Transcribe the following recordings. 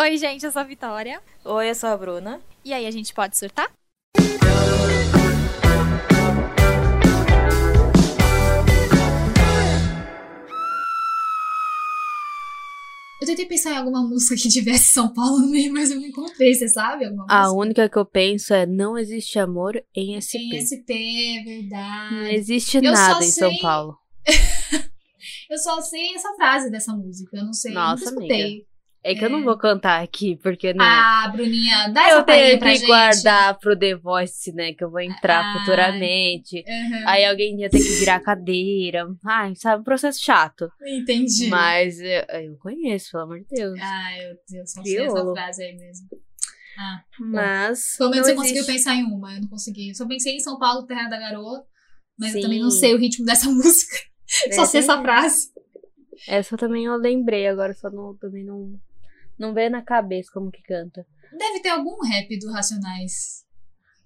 Oi, gente, eu sou a Vitória. Oi, eu sou a Bruna. E aí, a gente pode surtar? Eu tentei pensar em alguma música que tivesse São Paulo no meio, mas eu não encontrei, você sabe? Alguma A música? única que eu penso é não existe amor em SP. Em SP, é verdade. Não existe Eu nada em São sei- Paulo. Eu só sei essa frase dessa música. Eu não sei. Nossa, nunca escutei. É que eu É. não vou cantar aqui, porque, né? Ah, Bruninha, dá essa eu tenho pra que gente. guardar pro The Voice, né? Que eu vou entrar Ah. futuramente. Aí alguém ia ter que virar a cadeira. Ai, sabe, um processo chato. Entendi. Mas eu, eu conheço, pelo amor de Deus. Ai, meu Deus, só sei essa frase aí mesmo. Ah, Mas. pelo menos eu consegui pensar em uma, eu não consegui. Só pensei em São Paulo, Terra da Garoa, mas eu também Sim. não sei o ritmo dessa música. Só sei essa frase. Essa também eu lembrei, agora só não, também não. Não veio na cabeça como que canta. Deve ter algum rap do Racionais.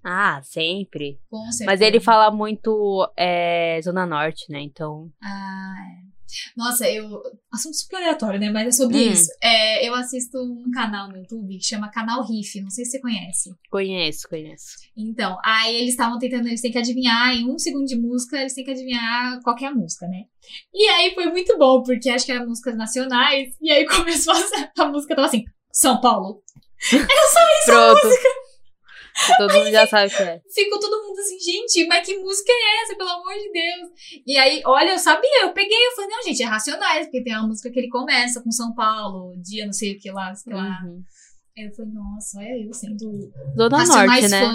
Ah, sempre. Com certeza. Mas ele fala muito é, Zona Norte, né? Então. Ah, é. Nossa, eu. Assunto super aleatório, né? Mas é sobre Hum. isso. É, eu assisto um canal no YouTube que chama Canal Riff. Não sei se você conhece. Conheço, conheço. Então, aí eles estavam tentando, eles têm que adivinhar, em um segundo de música, eles têm que adivinhar qual que é a música, né? E aí foi muito bom, porque acho que eram músicas nacionais, e aí começou a, a música, tava assim, São Paulo. Pronto. Todo mundo já sabe o que é. Ficou todo mundo assim, gente, mas que música é essa, pelo amor de Deus? E aí, olha, eu sabia, eu peguei, eu falei, não, gente, é Racionais, porque tem uma música que ele começa com São Paulo, dia não sei o que lá, sei lá. Uhum. Aí eu falei, nossa, olha eu sendo Zona Racionais Norte, né? fã.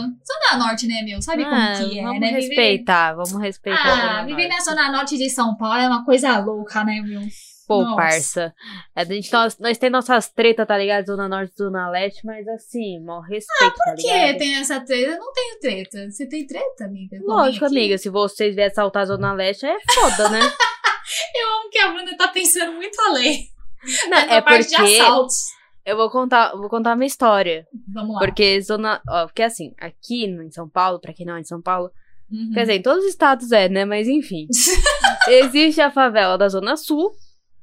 Zona Norte, né, meu? Sabe Ah, como que é, vamos né? Viver- respeitar, vamos respeitar. Ah, viver na Zona Norte de São Paulo é uma coisa louca, né, meu? Pô, Nossa. parça. A gente, nós, nós temos nossas tretas, tá ligado? Zona Norte, Zona Leste, mas assim, mal respeito, tá Por que tem essa treta? Eu não tenho treta. Você tem treta, amiga? Com Lógico, aqui? amiga, se vocês vierem assaltar a Zona Leste, é foda, né? Eu amo que a Bruna tá pensando muito além. Não, é parte de porque assaltos. eu vou contar, vou contar uma história. Vamos lá. Porque zona, ó, porque assim, aqui em São Paulo, pra quem não é de São Paulo, Uhum. quer dizer, em todos os estados é, né? Mas enfim. existe a favela da Zona Sul,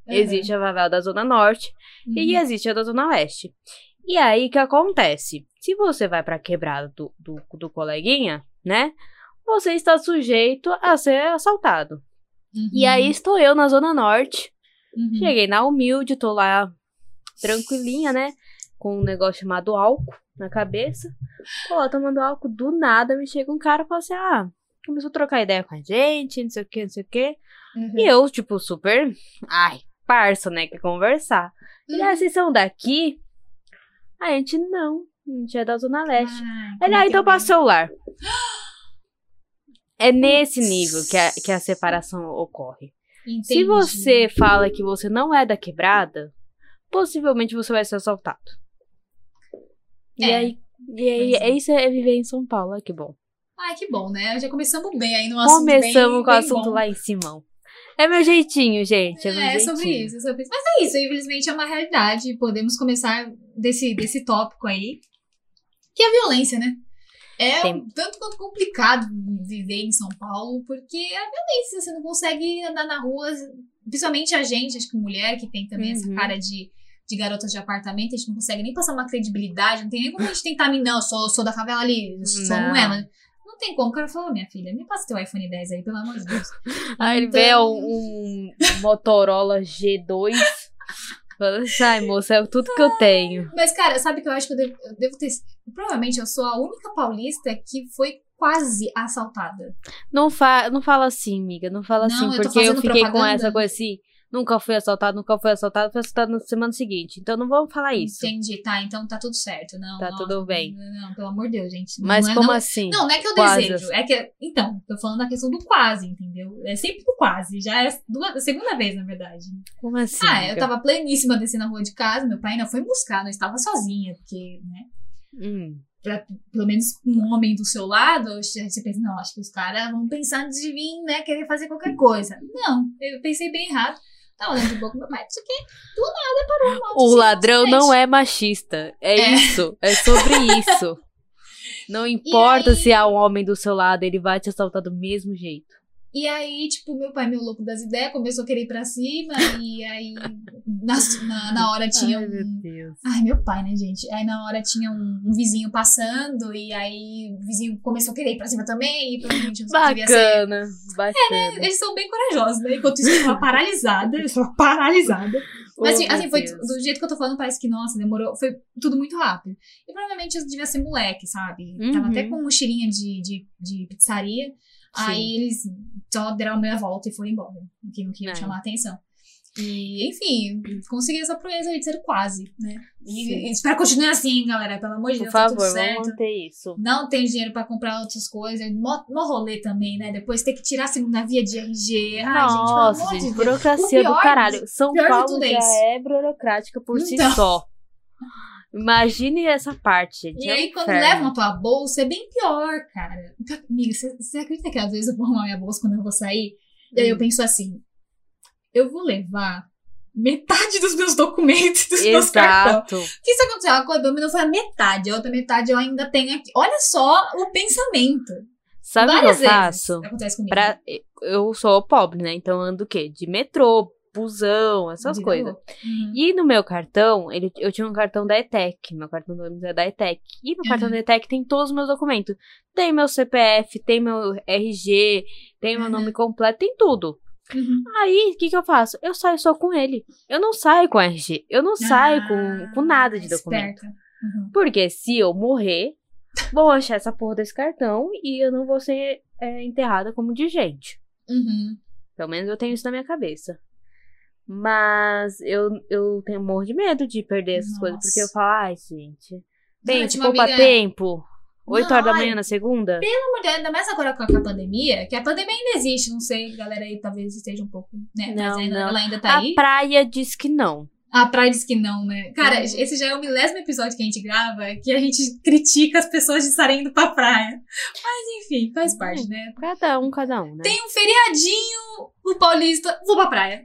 Uhum. existe a favela da Zona Norte e Uhum. existe a da Zona Leste. E aí, o que acontece? Se você vai pra quebrada do, do, do coleguinha, né? Você está sujeito a ser assaltado. Uhum. E aí, estou eu na Zona Norte. Uhum. Cheguei na humilde, tô lá tranquilinha, né? Com um negócio chamado álcool na cabeça. Tô lá tomando álcool, do nada me chega um cara e fala assim: ah, começou a trocar ideia com a gente, não sei o que, não sei o que. Uhum. E eu, tipo, super. Ai, parça, né? Quer conversar. Ele, Uhum. ah, vocês são daqui? A gente não. A gente é da Zona Leste. Ai, Ele, ah, como então que é? o celular. É nesse nível que a, que a separação ocorre. Se Entendi. você fala que você não é da quebrada, possivelmente você vai ser assaltado. E É. aí, e aí é. é isso é viver em São Paulo, olha que bom. Ai, que bom, né? Já começamos bem aí no assunto Começamos bem, com o assunto bom. lá em Simão. É meu jeitinho, gente. É, É, jeitinho. sobre isso, é sobre isso. Mas é isso, infelizmente é uma realidade. Podemos começar desse, desse tópico aí, que é a violência, né? É Tem- um tanto quanto complicado viver em São Paulo, porque é a violência, você não consegue andar na rua, principalmente a gente, acho que mulher, que tem também essa Uhum. cara de, de garota de apartamento, a gente não consegue nem passar uma credibilidade, não tem nem como a gente tentar, me não, eu sou, sou da favela ali, eu sou Não. não é, mas não tem como. O cara falou, minha filha, me passa teu iPhone 10 aí, pelo amor de Deus. Aí ele Então- vê um, um Motorola G2. Fala assim, ai, moça, é tudo que eu tenho. Mas, cara, sabe que eu acho que eu devo, eu devo ter. Provavelmente eu sou a única paulista que foi quase assaltada. Não, fa não fala assim, amiga. Não fala Não, assim, eu porque eu fazendo fiquei com propaganda. essa coisa assim. Nunca fui assaltado, nunca fui assaltado, fui assaltado na semana seguinte. Então não vamos falar isso. Entendi, tá, então tá tudo certo. Não, Tá não, tudo bem. Não, pelo amor de Deus, gente. Não Mas é- como não, assim? Não, não é que eu Quase desejo. É que. Então, tô falando da questão do quase, entendeu? É sempre do quase. Já é duas, a segunda vez, na verdade. Como assim? ah, eu tava pleníssima descendo na rua de casa. Meu pai ainda foi me buscar, não estava sozinha, porque, né? Hum. pra- pelo menos um homem do seu lado, você pensa, não, acho que os caras vão pensar antes de vir, né, querer fazer qualquer coisa. Não, eu pensei bem errado. Tava olhando de boa com meu pai, isso aqui, do nada parou uma O ladrão não é machista. É, É. isso. É sobre isso. Não importa aí- se há um homem do seu lado, ele vai te assaltar do mesmo jeito. E aí, tipo, meu pai, meu louco das ideias, começou a querer ir pra cima. e aí, na, na, na hora tinha Ai, um. meu Deus. Ai, meu pai, né, gente? Aí na hora tinha um, um vizinho passando, e aí o vizinho começou a querer ir pra cima também, e provavelmente não devia ser. Bacana, bacana. Eles são bem corajosos, né? Enquanto isso, eu tava paralisada. Eu estava paralisada. Mas assim, Oh, assim, foi Deus. do jeito que eu tô falando, parece que, nossa, demorou. Foi tudo muito rápido. E provavelmente eu devia ser moleque, sabe? Tava Uhum. até com mochilinha de, de, de pizzaria. Aí eles só deram a meia volta e foram embora. Que não queriam É. chamar a atenção. E, enfim, consegui essa proeza aí de ser quase, né? Sim. E, e espero que continue assim, galera. Pelo amor de Por Deus, tá tudo favor, certo. vamos manter isso. Não tem dinheiro pra comprar outras coisas. Mó, mó rolê também, né? Depois ter que tirar a segunda via de RG. Ai, Nossa, gente, de gente, Deus. burocracia O do pior caralho. São pior de Paulo é já isso. é burocrática por si Então. só. Imagine essa parte. E é aí, quando inferno. levam a tua bolsa, é bem pior, cara. Amiga, você você acredita que às vezes eu vou arrumar minha bolsa quando eu vou sair? E aí eu Hum. penso assim: eu vou levar metade dos meus documentos, dos meus cartões. Exato. Que isso aconteceu? A Coibama não foi a metade, a outra metade eu ainda tenho aqui. Olha só o pensamento. Sabe o que eu faço? acontece comigo. Pra... Eu sou pobre, né? Então eu ando o quê? De metrô, busão, essas coisas. Uhum. E no meu cartão, ele, eu tinha um cartão da ETEC. Meu cartão do ônibus é da ETEC. E no cartão Uhum. da ETEC tem todos os meus documentos. Tem meu CPF, tem meu RG, tem meu Uhum. nome completo, tem tudo. Uhum. Aí, o que que eu faço? Eu saio só com ele. Eu não saio com RG. Eu não saio com, com nada de Ah, documento. Uhum. Porque se eu morrer, vão achar essa porra desse cartão e eu não vou ser é, enterrada como de gente. Uhum. Pelo menos eu tenho isso na minha cabeça. Mas eu, eu tenho morro de medo de perder essas coisas. Porque eu Nossa. falo, ai, gente. Tinha uma poupa amiga- tempo. 8 Não, horas da manhã na segunda? Pelo amor de Deus, ainda mais agora com a, a pandemia, que a pandemia ainda existe, não sei, galera aí talvez esteja um pouco, né? mas Não, ainda, não. ela ainda tá A aí. praia diz que não. A praia diz que não, né? Cara, esse já é o milésimo episódio que a gente grava, que a gente critica as pessoas de estarem indo pra praia. Mas enfim, faz parte, né? Cada um, cada um, né? Tem um feriadinho, o paulista, vou pra praia.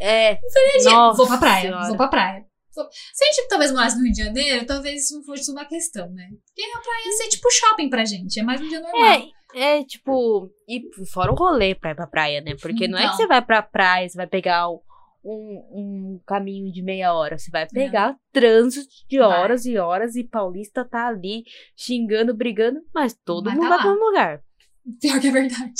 É. Nossa vou pra praia, Senhora. vou pra praia. Se a gente talvez morasse no Rio de Janeiro, talvez isso não fosse uma questão, né? Porque a praia ia ser tipo shopping pra gente, é mais um dia normal. É, é tipo. E fora o rolê pra ir pra praia, né? Porque não é que Então. você vai pra praia, você vai pegar um, um, um caminho de meia hora. Você vai pegar trânsito de Vai. horas e horas e Paulista tá ali xingando, brigando, mas todo Mas mundo tá vai lá. mesmo lugar. Pior que é verdade.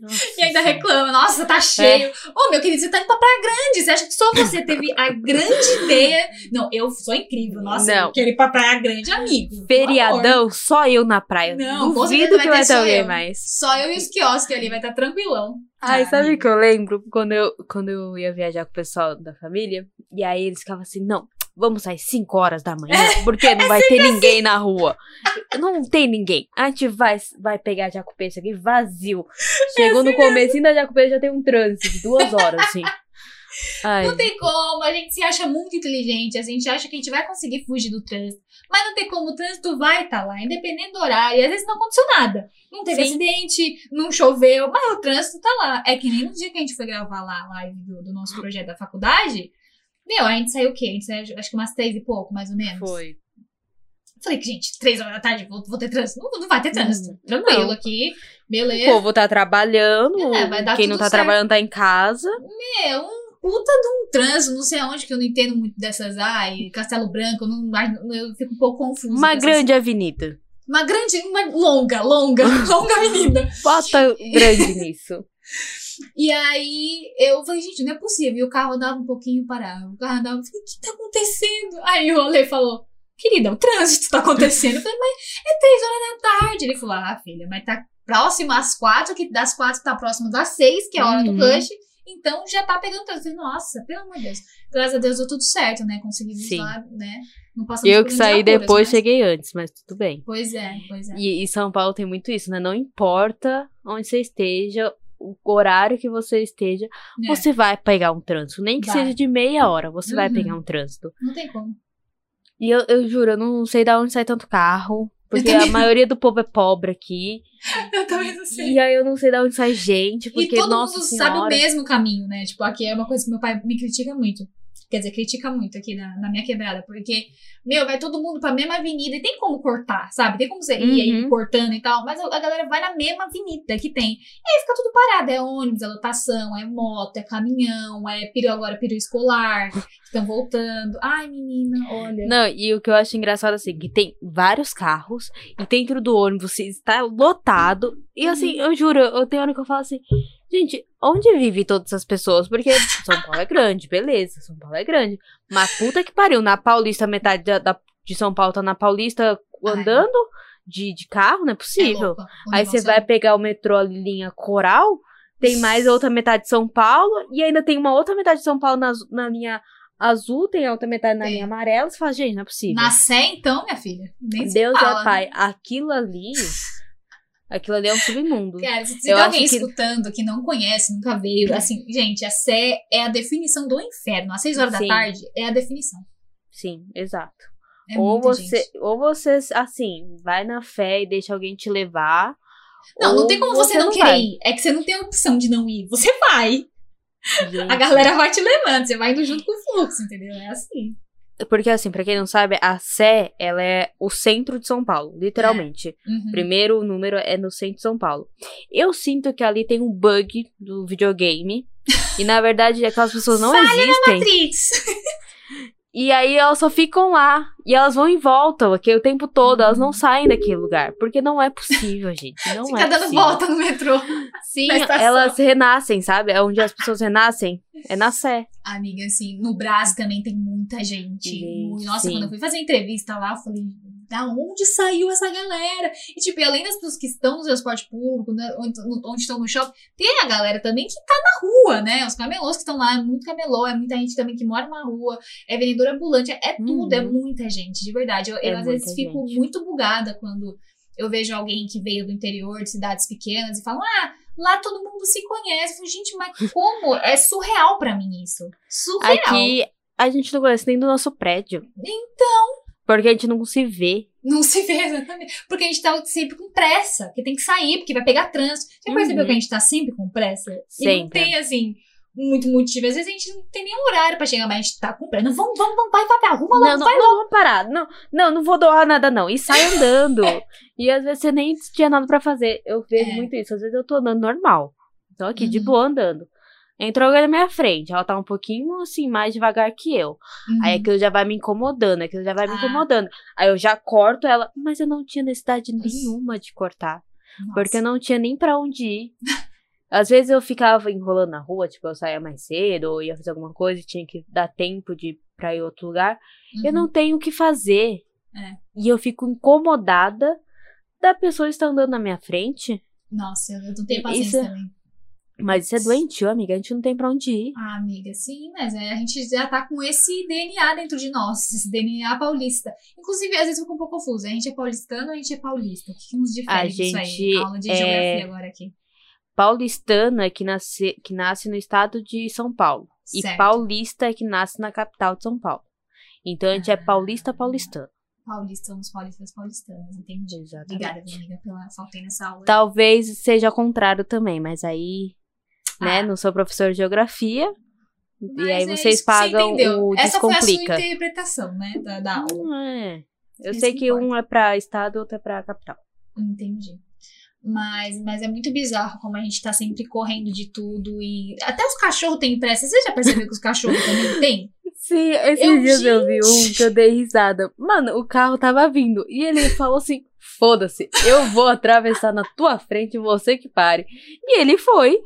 Nossa E ainda reclama, nossa, tá cheio. Ô, meu querido, você tá indo pra Praia Grande. Você acha que só você teve a grande ideia? Não, eu sou incrível. Nossa, Não. eu quero ir pra Praia Grande, amigo. Feriadão, só eu na praia. Não, Duvido que vai ter alguém eu. mais. Só eu e os quiosques ali, vai estar tranquilão. Ai, Ah, sabe o que eu lembro? Quando eu, quando eu ia viajar com o pessoal da família, e aí eles ficavam assim, não, vamos sair 5 horas da manhã, porque não vai ter ninguém na rua. Não tem ninguém. A gente vai, vai pegar a Jacupês aqui vazio. Chegou no comecinho da Jacupês, já tem um trânsito de duas horas, assim. Ai, Não tem como, a gente se acha muito inteligente, a gente acha que a gente vai conseguir fugir do trânsito. Mas não tem como, o trânsito vai estar lá, independente do horário. E às vezes não aconteceu nada. Não teve Sim. acidente, não choveu, mas o trânsito tá lá. É que nem no dia que a gente foi gravar lá a live do, do nosso projeto da faculdade. Meu, a gente saiu o quê? A gente saiu acho que umas três e pouco, mais ou menos. foi. Falei que, gente, três horas da tarde, vou, vou ter trânsito. Não, não vai ter trânsito. Não. Tranquilo Não. aqui, O beleza. povo tá trabalhando, É, quem não tá certo. trabalhando tá em casa. É, um puta de um trânsito, não sei aonde que eu não entendo muito dessas. Ai, Castelo Branco, eu, não, eu fico um pouco confusa. Uma grande avenida. Uma grande, uma longa, longa, longa avenida. Bota grande nisso. E aí eu falei, gente, não é possível. E o carro andava um pouquinho parado. O carro andava, eu falei, o que tá acontecendo? Aí o Olê falou, querida, o trânsito tá acontecendo. Eu falei, mas é três horas da tarde. Ele falou, ah, filha, mas tá próximo às quatro, que das quatro tá próximo das seis, que é a hora do Uhum. rush. Então já tá pegando trânsito. Eu falei, nossa, pelo amor de Deus. Graças a Deus deu tudo certo, né? Conseguimos Sim. lá, né? Não passamos Eu que saí loucuras, depois, mas- cheguei antes, mas tudo bem. Pois é, pois é. E, e São Paulo tem muito isso, né? Não importa onde você esteja, o horário que você esteja, É, você vai pegar um trânsito. Nem que Vai. seja de meia hora, você vai Uhum. pegar um trânsito. Não tem como. E eu, eu juro, eu não sei de onde sai tanto carro. Porque a maioria do povo é pobre aqui. Eu também não sei. E aí eu não sei de onde sai gente. Porque, e todo nossa mundo senhora. sabe o mesmo caminho, né? Tipo, aqui é uma coisa que meu pai me critica muito. Quer dizer, critica muito aqui na, na minha quebrada, porque, meu, vai todo mundo pra mesma avenida e tem como cortar, sabe? Tem como você ir aí Uhum. cortando e tal, mas a, a galera vai na mesma avenida que tem. E aí fica tudo parado, é ônibus, é lotação, é moto, é caminhão, é peru agora, peru escolar, estão voltando. Ai, menina, olha. Não, e o que eu acho engraçado assim, que tem vários carros e dentro do ônibus está lotado. E assim, eu juro, eu tenho hora que eu falo assim, gente, onde vive todas essas pessoas? Porque São Paulo é grande, beleza, São Paulo é grande. Mas puta que pariu, na Paulista, metade da, da- de São Paulo tá na Paulista andando de, de carro, não é É possível. o Aí você vai é- pegar o metrô ali, linha Coral, tem mais outra metade de São Paulo, e ainda tem uma outra metade de São Paulo na, na linha azul, tem a outra metade na Tem. linha amarela. Você fala, gente, não é possível. Na Sé, então, minha filha. Nem Deus é pai. Aquilo ali. Aquilo ali é um submundo. Cara, se, tem alguém que- escutando que não conhece, nunca veio, assim, gente, a Sé é a definição do inferno. Às seis horas Sim. da tarde é a definição. Sim, exato. É ou você, gente. ou você, assim, vai na fé e deixa alguém te levar. Não, não tem como você, não querer vai. ir. É que você não tem a opção de não ir. Você vai. Gente. A galera vai te levando, você vai indo junto com o fluxo, entendeu? É assim. Porque, assim, pra quem não sabe, a Sé, ela é o centro de São Paulo, literalmente. Uhum. Primeiro número é no centro de São Paulo. Eu sinto que ali tem um bug do videogame. e na verdade aquelas pessoas não existem. Matrix. E aí elas só ficam lá. E elas vão em volta aqui, o tempo todo. Elas não saem daquele lugar. Porque não é possível, gente. Não Fica é dando possível. volta no metrô. Sim, elas renascem, sabe? É onde as pessoas renascem. É na Sé. Amiga, assim, no Brás também tem muita gente. Gente, Nossa, sim. quando eu fui fazer entrevista lá, eu falei, da onde saiu essa galera? E, tipo, além das pessoas que estão no transporte público, né, onde, no- onde estão no shopping, tem a galera também que tá na rua, né? Os camelôs que estão lá, é muito camelô, é muita gente também que mora na rua, é vendedor ambulante, é, tudo, Uhum. é muita gente, de verdade. Eu, eu, É às vezes muita fico gente. muito bugada quando eu vejo alguém que veio do interior, de cidades pequenas, e falam, ah, lá todo mundo se conhece. Eu falo, gente, mas como? É surreal pra mim isso. Surreal. Aqui a gente não conhece nem do nosso prédio. Então, Porque a gente não se vê. não se vê exatamente. Porque a gente tá sempre com pressa, porque tem que sair, porque vai pegar trânsito. Já Uhum. percebeu que a gente tá sempre com pressa? E não Sempre. tem, assim, muito motivo. Às vezes a gente não tem nenhum horário pra chegar, mas a gente tá com pressa. Não, vamos, vamos, vamos, vai, vai, arruma Não, logo, não, vai não, vamos parar. Não, não, não vou doar nada, não. E sai andando. e às vezes você nem tinha nada pra fazer. Eu vejo É. muito isso. Às vezes eu tô andando normal. Tô aqui de Uhum. boa andando. Entrou na minha frente. Ela tá um pouquinho assim, mais devagar que eu. Uhum. Aí aquilo já vai me incomodando, aquilo já vai me Ah. incomodando. Aí eu já corto ela, mas eu não tinha necessidade nenhuma de cortar. Nossa. Porque eu não tinha nem pra onde ir. Às vezes eu ficava enrolando na rua, tipo, eu saía mais cedo, ou ia fazer alguma coisa e tinha que dar tempo de ir pra ir outro lugar. Eu Uhum. não tenho o que fazer. É. E eu fico incomodada da pessoa estar andando na minha frente. Nossa, eu não tenho Isso paciência é- também. Mas isso é doentio, amiga. A gente não tem pra onde ir. Ah, amiga, sim, mas é, a gente já tá com esse DNA dentro de nós, esse DNA paulista. Inclusive, às vezes eu fico um pouco confusa. A gente é paulistano ou a gente é paulista? O que, nos difere A disso aí? gente Aula de é- geografia agora aqui. Paulistano é que, nasce, que nasce no estado de São Paulo. E Certo. paulista é que nasce na capital de São Paulo. Então a gente é Ah. paulista paulistano. Paulista, somos paulistas paulistanas, entendi. Exatamente. Obrigada, minha amiga, pela faltei nessa aula. Talvez seja ao contrário também, mas aí, né, Ah. não sou professor de geografia. Mas e aí é vocês isso que você pagam entendeu. o Essa foi a Descomplica. sua interpretação, né, da, da aula. É. Eu Isso sei que importa. um é pra estado, outro é pra capital. Entendi. Mas, mas é muito bizarro como a gente tá sempre correndo de tudo e até os cachorros têm pressa. Você já percebeu que os cachorros também têm? Sim, esses Eu, dias eu vi um gente. que eu dei risada. Mano, o carro tava vindo e ele falou assim: foda-se, eu vou atravessar na tua frente, você que pare. E ele foi.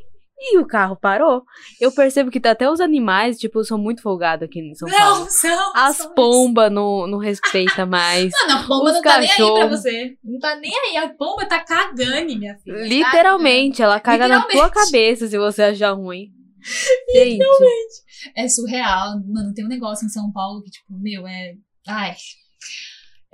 E o carro parou. Eu percebo que até os animais, tipo, são muito folgados aqui em São Paulo. Não, são. As pombas não, não respeita mais. Mano, a pomba Os não tá nem aí pra você. Não tá nem aí. A pomba tá cagando, minha filha. Tá Literalmente, ela caga na tua Literalmente. cabeça se você achar ruim. Gente, É surreal. Mano, tem um negócio em São Paulo que, tipo, meu, é. Ai.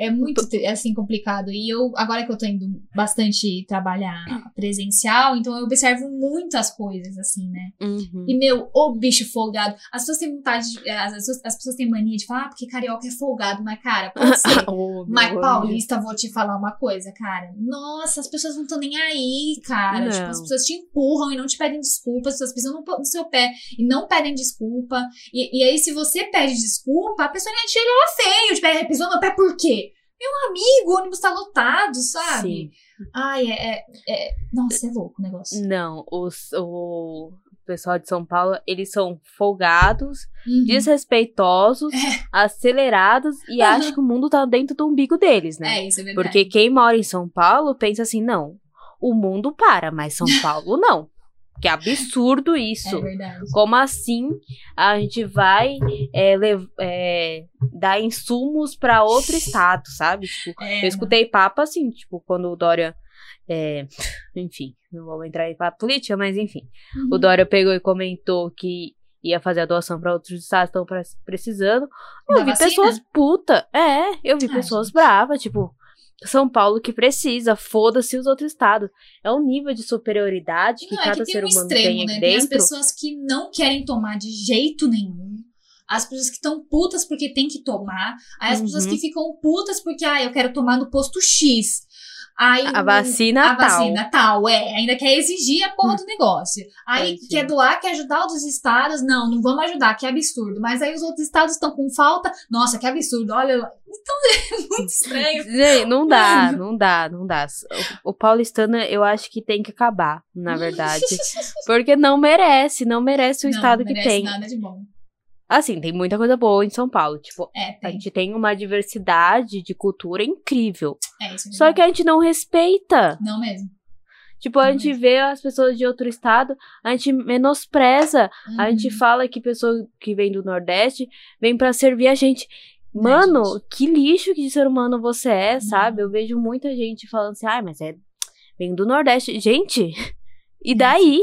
É muito, assim, complicado. E eu, agora que eu tô indo bastante trabalhar presencial, então eu observo muitas coisas, assim, né? Uhum. E, meu, ô bicho folgado. As pessoas têm vontade, de, as, pessoas, as pessoas têm mania de falar, ah, porque carioca é folgado. Mas, cara, pode ser. Oh, Mas paulista, vou te falar uma coisa, cara. Nossa, as pessoas não estão nem aí, cara. Não. Tipo, as pessoas te empurram e não te pedem desculpa. As pessoas pisam no, no seu pé e não pedem desculpa. E, e aí, se você pede desculpa, a pessoa nem te olhou feio. Pede, pisou no pé por quê? Meu amigo, o ônibus tá lotado, sabe? Sim. Ai, é, é, é- Nossa, é louco o negócio. Não, os, o pessoal de São Paulo, eles são folgados, Uhum. desrespeitosos, acelerados e Aham. acham que o mundo tá dentro do umbigo deles, né? É, isso é verdade. Porque quem mora em São Paulo pensa assim, não, o mundo para, mas São Paulo não. Que absurdo isso. É verdade. Como assim a gente vai é, é, dar insumos pra outro estado, sabe? Tipo, É, eu escutei papo assim, tipo, quando o Dória. é, enfim, não vou entrar em papo política, mas enfim. uhum. O Dória pegou e comentou que ia fazer a doação pra outros estados que estão pre- precisando. Eu Da vi vacina? pessoas puta. É, eu vi Ah, pessoas gente. bravas, tipo. São Paulo que precisa, foda-se os outros estados. É um nível de superioridade que Não, cada é que ser um humano extremo, tem né? aqui Tem as dentro. pessoas que não querem tomar de jeito nenhum. As pessoas que estão putas porque tem que tomar. Aí as pessoas Uhum. que ficam putas porque, ah, eu quero tomar no posto X. Aí, A vacina a tal. vacina tal, é. Ainda quer exigir a porra do negócio. Aí quer doar, quer ajudar outros estados. Não, não vamos ajudar, que absurdo. Mas aí os outros estados estão com falta. Nossa, que absurdo. Olha lá. Então é muito estranho. Gente, não dá, não dá, não dá. O, o paulistano, eu acho que tem que acabar, na verdade. Porque não merece, não merece o Não, estado não que merece tem. nada de bom. Assim, tem muita coisa boa em São Paulo. Tipo, É, a gente tem uma diversidade de cultura incrível. É isso. é Só que a gente não respeita. Não mesmo. Tipo, a Não gente vê as pessoas de outro estado, a gente menospreza. A Uhum. gente fala que pessoa que vem do Nordeste vem pra servir a gente. Mano, gente. que lixo que de ser humano você é, Não. sabe? Eu vejo muita gente falando assim, ai, mas é. Vem do Nordeste. Gente, e daí?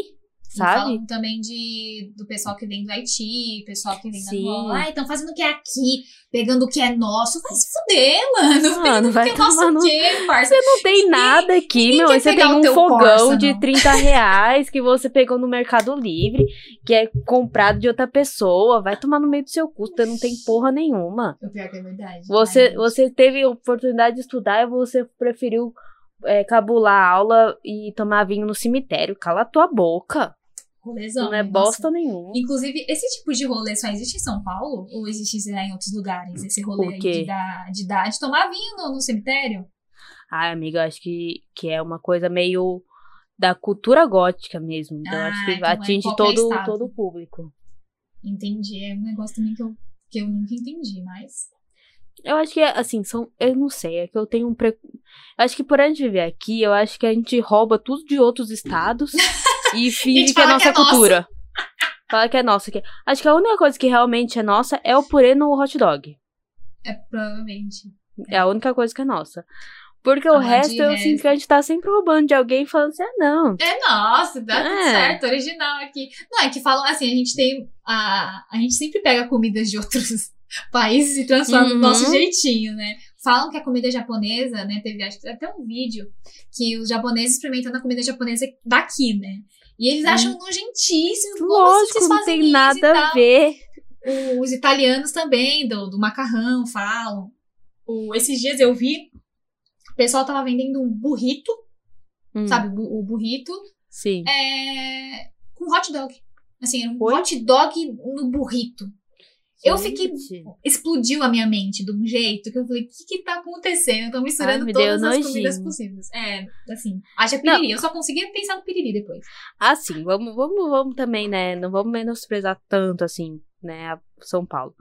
Sabe? falam também de, do pessoal que vem do Haiti, pessoal que vem da Sim. Angola. Ai, estão fazendo o que é aqui, pegando o que é nosso. Vai se fuder, mano. Mano, vai é nosso tomar no- o quê, parça? Você não tem nada aqui, meu. Você tem um fogão Corsa, de não. 30 reais que você pegou no Mercado Livre, que é comprado de outra pessoa. Vai tomar no meio do seu custo, você não tem porra nenhuma. O pior que é verdade. Você, você teve oportunidade de estudar e você preferiu é, cabular a aula e tomar vinho no cemitério. Cala a tua boca. Rolezão, não é né? bosta nenhuma. Inclusive, esse tipo de rolê só existe em São Paulo? Ou existe em outros lugares? Esse rolê aí de, dar, de, dar, de tomar vinho no, no cemitério? Ai, amiga, eu acho que, que é uma coisa meio da cultura gótica mesmo. Então, Ah, acho que então é atinge qualquer todo, estado. todo o público. Entendi. É um negócio também que eu, que eu nunca entendi, mas. Eu acho que, assim, são. Eu não sei, é que eu tenho um. Pre... Eu acho que por a gente viver aqui, eu acho que a gente rouba tudo de outros estados e finge que é nossa que é cultura. Fala que é nossa. Que... Acho que a única coisa que realmente é nossa é o purê no hot dog. É provavelmente. É a única coisa que é nossa. Porque o resto eu sinto que a gente tá sempre roubando de alguém e falando assim, ah, não. É nossa, dá tudo É. certo, original aqui. Não, é que falam assim, a gente tem. A, a gente sempre pega comidas de outros países e transforma Uhum. no nosso jeitinho, né? Falam que a comida japonesa, né? Teve acho até um vídeo que os japoneses experimentando a comida japonesa daqui, né? E eles Hum. acham nojentíssimo. como Lógico, não tem nada a ver. Os italianos também, do, do macarrão, falam. O, esses dias eu vi, o pessoal tava vendendo um burrito, Hum, sabe? O burrito Sim. é, com hot dog. Assim, era um Oi? hot dog no burrito. Eu fiquei-. Explodiu a minha mente de um jeito que eu falei, o que que tá acontecendo? Eu tô misturando Ai, todas as nojinho. comidas possíveis. É, assim, haja piriri. Eu só conseguia pensar no piriri depois. Assim, vamos, vamos, vamos também, né? Não vamos menosprezar tanto assim, né? São Paulo.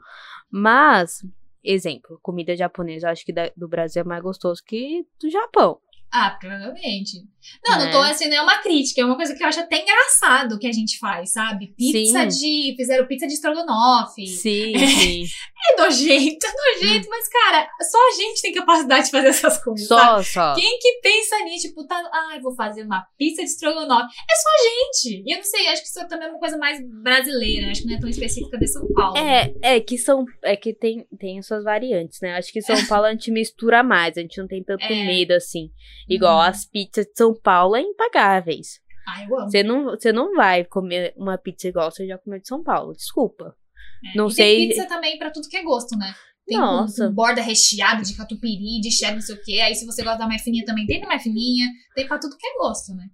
Mas, exemplo, comida japonesa, eu acho que da- do Brasil é mais gostoso que do Japão. Ah, provavelmente. Não, não Né? tô assim, não é uma crítica, é uma coisa que eu acho até engraçado que a gente faz, sabe? Pizza de. Fizeram pizza de estrogonofe. Sim, sim. É nojento, é nojento, mas, cara, só a gente tem capacidade de fazer essas coisas. sabe? Só, só. Quem que pensa nisso? Tipo, tá. Ai, vou fazer uma pizza de estrogonofe. É só a gente. E eu não sei, acho que isso também é uma coisa mais brasileira. Acho que não é tão específica de São Paulo. É, é que são. É que tem, tem as suas variantes, né? Acho que São Paulo a gente mistura mais, a gente não tem tanto É. medo assim. Igual Uhum. as pizzas de São Paulo é impagáveis. Ai, eu amo. Você não, você não vai comer uma pizza igual você já comeu de São Paulo, desculpa. É, não sei- Tem pizza também pra tudo que é gosto, né? Tem Nossa. com borda recheada de catupiry, de cheddar, não sei o quê. Aí, se você gosta da mais fininha também, tem da mais fininha. Tem pra tudo que é gosto, né?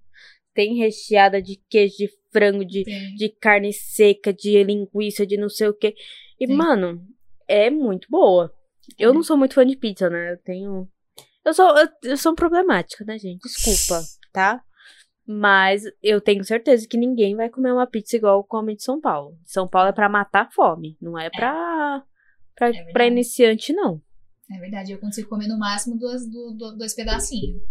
Tem recheada de queijo, de frango, de, Tem. de carne seca, de linguiça, de não sei o quê. E, Sim. mano, é muito boa. Eu É. não sou muito fã de pizza, né? Eu tenho. Eu sou, eu, eu sou problemática, né, gente? Desculpa, tá? Mas eu tenho certeza que ninguém vai comer uma pizza igual come de São Paulo. São Paulo é pra matar a fome, não é pra, pra, É pra iniciante, não. É verdade, eu consigo comer no máximo duas, do- do- dois pedacinhos.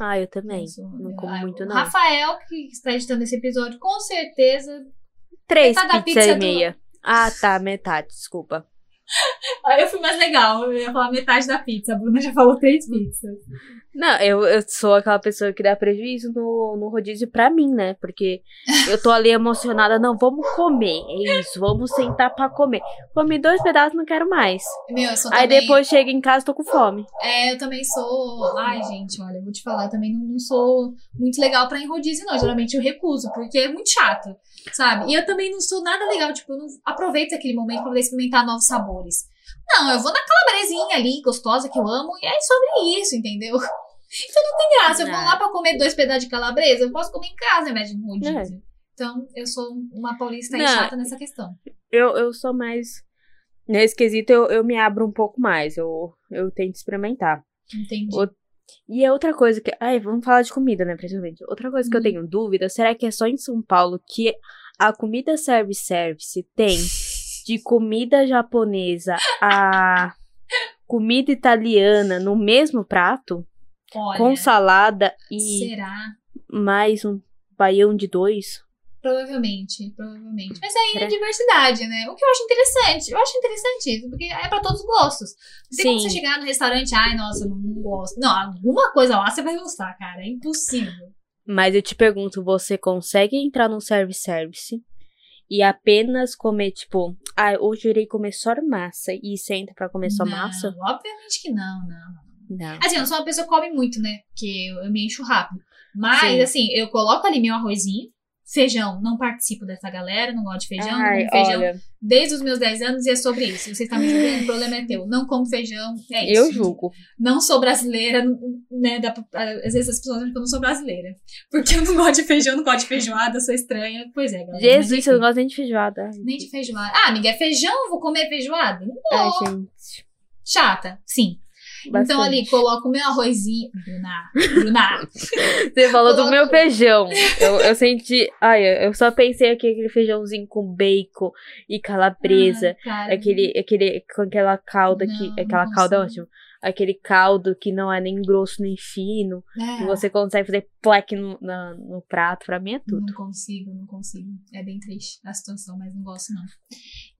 Ah, eu também. Eu Não eu- como ah, muito, o não. Rafael, que está editando esse episódio, com certeza. Três pizzas pizza e do- meia. Ah, tá, metade, desculpa. Aí eu fui mais legal, eu ia falar metade da pizza. A Bruna já falou três pizzas. Não, eu, eu sou aquela pessoa que dá prejuízo no, no rodízio pra mim, né? Porque eu tô ali emocionada, não, vamos comer, é isso, vamos sentar pra comer. Comi dois pedaços, não quero mais. Meu, eu sou Aí também- depois chego em casa, tô com fome. É, eu também sou. Ai, gente, olha, eu vou te falar, eu também não, não sou muito legal pra ir em rodízio, não. Geralmente eu recuso, porque é muito chato, sabe? E eu também não sou nada legal, tipo, eu não aproveito aquele momento pra poder experimentar novos sabores. Não, eu vou na calabresinha ali, gostosa, que eu amo, e é sobre isso, entendeu? Então não tem graça. Eu vou lá pra comer dois pedaços de calabresa, eu posso comer em casa ao invés de um É. rodízio. Então, eu sou uma paulista Não. chata nessa questão. Eu, eu sou mais. Nesse quesito, eu, eu me abro um pouco mais. Eu, eu tento experimentar. Entendi. O- E é outra coisa que. Ai, vamos falar de comida, né, principalmente. Outra coisa que eu Hum. tenho dúvida: será que é só em São Paulo que a comida service-service tem de comida japonesa a comida italiana no mesmo prato? Olha, com salada e será? mais um baião de dois? Provavelmente, provavelmente. Mas aí é diversidade, né? O que eu acho interessante. Eu acho interessante isso, porque é pra todos os gostos. Não tem como Sim. você chegar no restaurante, ai, nossa, eu não, não gosto. Não, alguma coisa lá você vai gostar, cara. É impossível. Mas eu te pergunto, você consegue entrar num service-service e apenas comer, tipo, ah, hoje eu irei comer só massa e senta pra comer só não, massa? Obviamente que não, não. Não. Assim, eu não sou uma pessoa que come muito, né? Porque eu, eu me encho rápido. Mas, Sim. assim, eu coloco ali meu arrozinho. Feijão, não participo dessa galera, não gosto de feijão, não Ai, como feijão olha, desde os meus 10 anos e é sobre isso. Você está me julgando, o problema é teu. Não como feijão, é isso. eu julgo. não sou brasileira, né? Pra- às vezes as pessoas acham que eu não sou brasileira. Porque eu não gosto de feijão, não gosto de feijoada, sou estranha. Pois é, galera. Jesus, você não gosta nem de feijoada. Nem de feijoada. Ah, amiga, é feijão? Vou comer feijoada? Não. Ai, gente. Chata, sim. Então bastante. ali, coloco o meu arrozinho. Bruna, Bruna. Você falou do coloco- meu feijão. Eu, eu senti. Ai, eu só pensei aqui aquele feijãozinho com bacon e calabresa. Ai, Aquele, aquele, com aquela calda que. Não, Aquela não calda é ótima. Aquele caldo que não é nem grosso nem fino. é, Que você consegue fazer plaque no, na- no prato. Pra mim é tudo. Não consigo, não consigo. É bem triste a situação, mas não gosto não.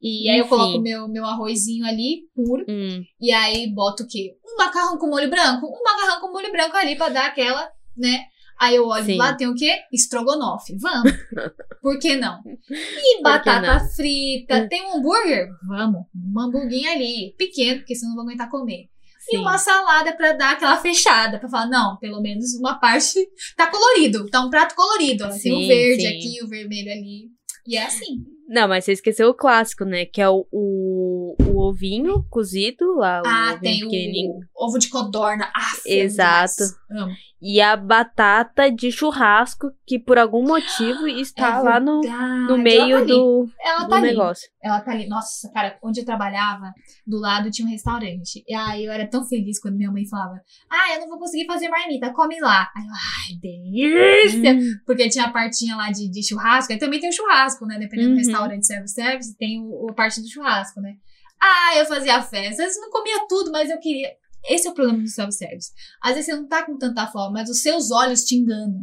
E aí eu coloco meu, meu arrozinho ali, puro. Hum, E aí boto o quê? Um macarrão com molho branco? Um macarrão com molho branco ali pra dar aquela, né? Aí eu olho Sim. lá, tem o quê? Estrogonofe. Vamos. Por que não? E batata não? frita. Hum. Tem um hambúrguer? Vamos. Um hamburguinho ali. Pequeno, porque senão não vou aguentar comer. E sim. uma salada pra dar aquela fechada. Pra falar, não, pelo menos uma parte tá colorido. Tá um prato colorido. Ó. Tem o Sim, verde sim. aqui, o vermelho ali. E é assim. Não, mas você esqueceu o clássico, né? Que é o, o, o ovinho cozido lá. o Ah, tem pequenininho. o ovo de codorna. Ah, Exato. Amo. E a batata de churrasco, que por algum motivo está É lá no, no meio tá do, do tá negócio. Ela tá ali. Nossa, cara, onde eu trabalhava, do lado tinha um restaurante. E aí eu era tão feliz quando minha mãe falava: Ah, eu não vou conseguir fazer marmita, come lá. Aí eu, ai, delícia! Hum, Porque tinha a partinha lá de, de churrasco, aí também tem o churrasco, né? Dependendo Uhum. do restaurante service-service, tem o, a parte do churrasco, né? Ah, eu fazia festa. Às vezes não comia tudo, mas eu queria. Esse é o problema do self-service. Às vezes você não tá com tanta fome, mas os seus olhos te enganam.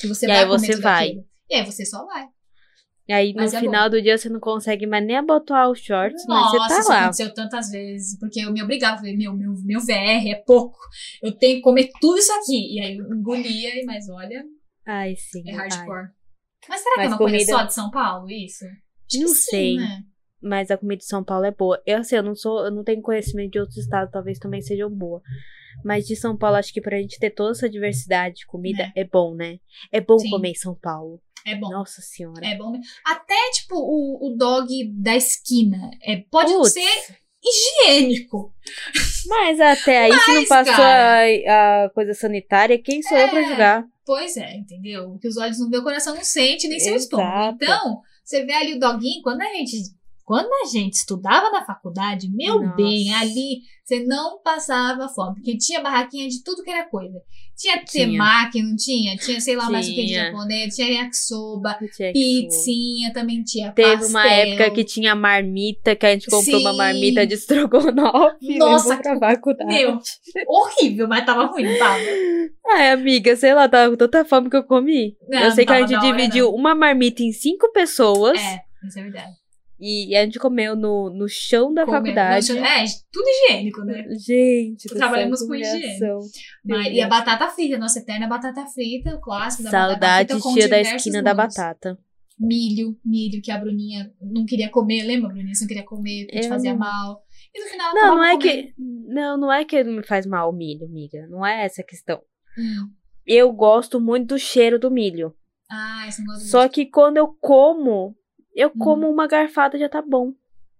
Que você E vai aí você vai. aquilo. E aí você só vai. E aí no é final do dia você não consegue mais nem abotoar os shorts, Nossa, mas você isso tá lá. aconteceu tantas vezes, porque eu me obrigava, falei, meu, meu, meu VR é pouco, eu tenho que comer tudo isso aqui. E aí eu engolia, mas olha, Ai, sim. é ai. hardcore. Mas será que é Mas uma coisa comida- só de São Paulo, isso? Acho Não que sim, sei. né? Mas a comida de São Paulo é boa. Eu assim, eu não sou, eu não tenho conhecimento de outros estados, talvez também sejam boa. Mas de São Paulo, acho que pra gente ter toda essa diversidade de comida é, bom, né? É bom Sim. comer em São Paulo. É bom. Nossa senhora. É bom. Até, tipo, o, o dog da esquina. É, pode ser higiênico. Mas até aí, se não Mas, passou a, a coisa sanitária, quem sou eu pra É. julgar? Pois é, entendeu? O que os olhos não vê, o coração não sente, nem seu Exato. estômago. Então, você vê ali o doguinho, quando a gente. Quando a gente estudava na faculdade, meu Nossa. bem, ali você não passava fome, porque tinha barraquinha de tudo que era coisa. Tinha Tinha. temaki, não tinha? Tinha, sei lá, mais o que de Tinha. japonês, tinha yakisoba, tinha pizzinha, também tinha Teve pastel. uma época que tinha marmita, que a gente comprou uma Sim. marmita de estrogonofe Nossa, pra faculdade. Meu, horrível, mas tava ruim, tava. Ai, amiga, sei lá, tava com tanta fome que eu comi. Não, eu sei que a gente dividiu uma marmita em cinco pessoas É, isso é verdade. E a gente comeu no, no chão da faculdade. Não, É, tudo higiênico, né? Gente, céu, Trabalhamos com higiene. Mas, e a batata frita, nossa eterna batata frita, o clássico da Saudade, batata frita com tia da esquina da batata. Milho, milho que a Bruninha não queria comer, lembra, Bruninha? Você não queria comer, porque te Eu fazia não- mal. E no final Não, não é comendo. que. Não, não é que me faz mal o milho, amiga. Não é essa a questão. Hum. Eu gosto muito do cheiro do milho. Ah, gosta de Só que quando eu como, eu Hum. como uma garfada já tá bom.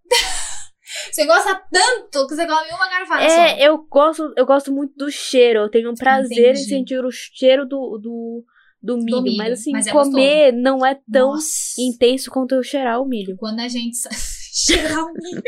Você gosta tanto que você come uma garfada É, só. eu gosto, eu gosto muito do cheiro. Eu tenho um prazer Entendi. em sentir o cheiro do, do, do milho. milho, Mas assim, mas é comer não é tão Nossa. intenso quanto eu cheirar o milho. Quando a gente. cheirar o milho.